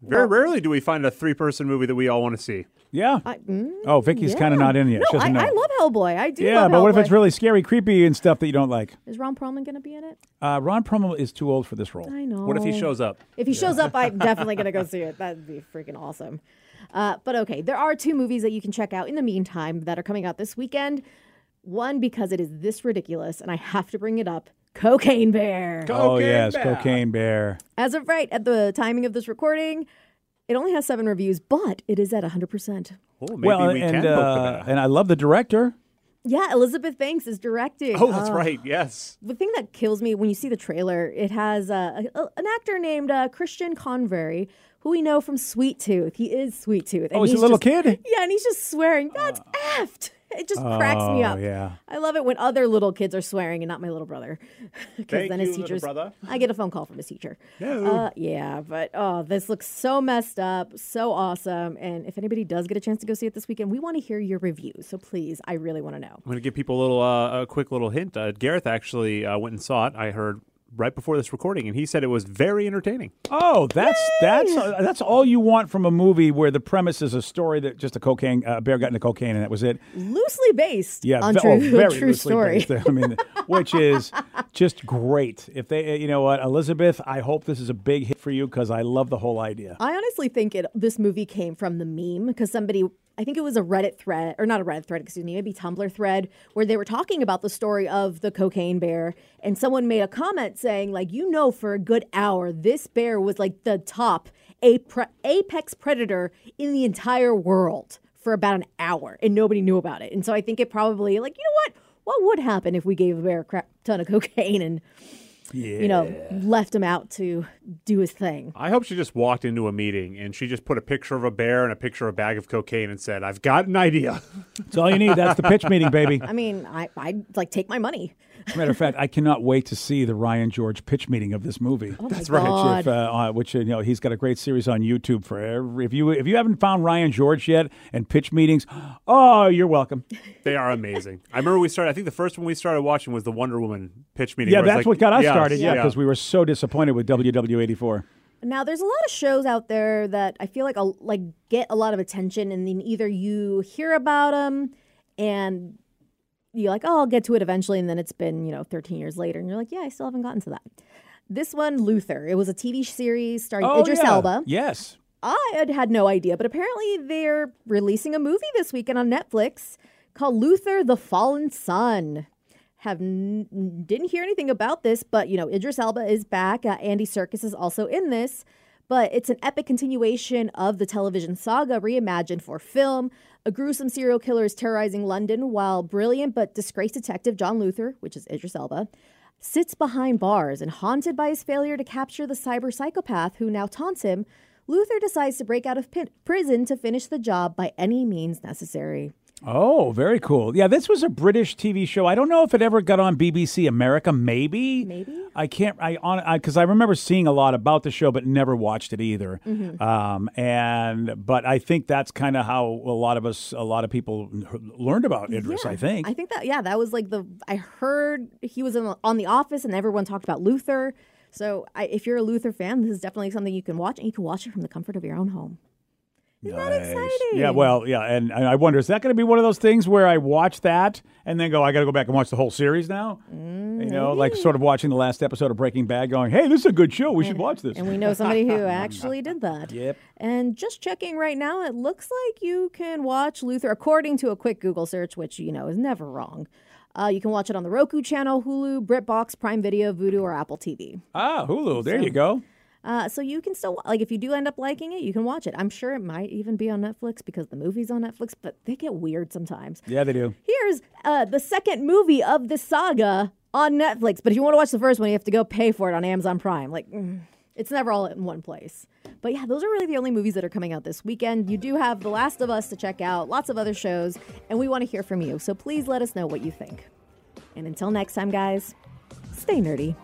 Very rarely do we find a three person movie that we all want to see.
Yeah.
I, mm,
oh, Vicky's kind of not in yet.
No,
she doesn't
I,
know.
I love Hellboy. I do.
yeah,
love
but what if it's really scary, creepy, and stuff that you don't like?
Is Ron Perlman going to be in it?
Uh, Ron Perlman is too old for this role.
I know.
What if he shows up?
If he shows up, I'm definitely going to go see it. That'd be freaking awesome. Uh, but okay, there are two movies that you can check out in the meantime that are coming out this weekend. One, because it is this ridiculous, and I have to bring it up Cocaine Bear.
oh
Cocaine
yes,
Bear.
Cocaine Bear.
As of right at the timing of this recording, it only has seven reviews, but it is at 100%.
Oh, maybe
well,
we
and
can
uh, and I love the director.
Yeah, Elizabeth Banks is directing.
Oh, that's
Uh,
right. Yes.
The thing that kills me when you see the trailer, it has uh, a, an actor named uh, Christian Convery, who we know from Sweet Tooth. He is Sweet Tooth.
Oh, he's a little
just-
kid?
Yeah, and he's just swearing. That's effed. It just cracks me
Oh,
up.
yeah.
I love it when other little kids are swearing and not my little brother. Because then
you,
his
little
teachers. I get a phone call from his teacher. Uh, yeah, but oh, this looks so messed up, so awesome. And if anybody does get a chance to go see it this weekend, we want to hear your review. So please, I really want to know.
I'm going to give people a little, uh, a quick little hint. Uh, Gareth actually uh, went and saw it. I heard right before this recording, and he said it was very entertaining.
Oh, that's that's uh, that's all you want from a movie where the premise is a story that just a cocaine uh, bear got into cocaine and that was it.
Loosely based
Yeah,
on
ve-
true,
oh, very
true
loosely
story.
based. I mean, which is just great. If they, uh, you know what, Elizabeth, I hope this is a big hit for you because I love the whole idea.
I honestly think it this movie came from the meme because somebody I think it was a Reddit thread or not a Reddit thread, excuse me, maybe Tumblr thread where they were talking about the story of the cocaine bear and someone made a comment saying like you know for a good hour this bear was like the top apex predator in the entire world for about an hour and nobody knew about it. And so I think it probably like you know what what would happen if we gave a bear a crap ton of cocaine and you know left him out to do his thing.
I hope she just walked into a meeting and she just put a picture of a bear and a picture of a bag of cocaine and said, "I've got an idea."
That's all you need. That's the pitch meeting, baby.
I mean, I I'd like take my money.
As a matter of fact, I cannot wait to see the Ryan George pitch meeting of this movie.
Oh my
Which,
God.
if, uh, uh, which uh, you know, he's got a great series on YouTube for every. If you if you haven't found Ryan George yet and pitch meetings, oh, you're welcome.
they are amazing. I remember we started. I think the first one we started watching was the Wonder Woman pitch meeting.
Yeah, that's
like-
what got us
Yes,
started. Yeah, because we were so disappointed with WW84.
Now, there's a lot of shows out there that I feel like a, like get a lot of attention, and then either you hear about them and you're like, "Oh, I'll get to it eventually," and then it's been you know 13 years later, and you're like, "Yeah, I still haven't gotten to that." This one, Luther, it was a TV series starring Idris
Oh, yeah.
Elba.
Yes.
I had had no idea, but apparently they're releasing a movie this weekend on Netflix called Luther: The Fallen Son. Have n- didn't hear anything about this, but you know Idris Elba is back. Uh, Andy Serkis is also in this, but it's an epic continuation of the television saga reimagined for film. A gruesome serial killer is terrorizing London, while brilliant but disgraced detective John Luther, which is Idris Elba, sits behind bars and haunted by his failure to capture the cyber psychopath who now taunts him. Luther decides to break out of pin- prison to finish the job by any means necessary.
Oh, very cool. Yeah, this was a British TV show. I don't know if it ever got on BBC America. Maybe.
Maybe.
I can't. I on because I, remember seeing a lot about the show, but never watched it either.
Mm-hmm.
Um, and but I think that's kind of how a lot of us, a lot of people learned about Idris.
Yeah.
I think.
I think that yeah, that was like the I heard he was in, on The Office, and everyone talked about Luther. So I, if you're a Luther fan, this is definitely something you can watch, and you can watch it from the comfort of your own home. Isn't that exciting?
Yeah, well, yeah, and, and I wonder is that going to be one of those things where I watch that and then go, I got to go back and watch the whole series now? you know, like sort of watching the last episode of Breaking Bad, going, "Hey, this is a good show. We should watch this."
And we know somebody who actually did that.
Yep.
And just checking right now, it looks like you can watch Luther according to a quick Google search, which you know is never wrong. Uh, you can watch it on the Roku channel, Hulu, BritBox, Prime Video, Vudu, or Apple TV.
ah, Hulu. There you go.
Uh, so you can still like if you do end up liking it, you can watch it. I'm sure it might even be on Netflix because the movie's on Netflix, but they get weird sometimes.
Yeah, they do.
Here's uh, the second movie of the saga on Netflix, but if you want to watch the first one, you have to go pay for it on Amazon Prime. Like, mm, it's never all in one place. But yeah, those are really the only movies that are coming out this weekend. You do have The Last of Us to check out, lots of other shows, and we want to hear from you. So please let us know what you think. And until next time, guys, stay nerdy.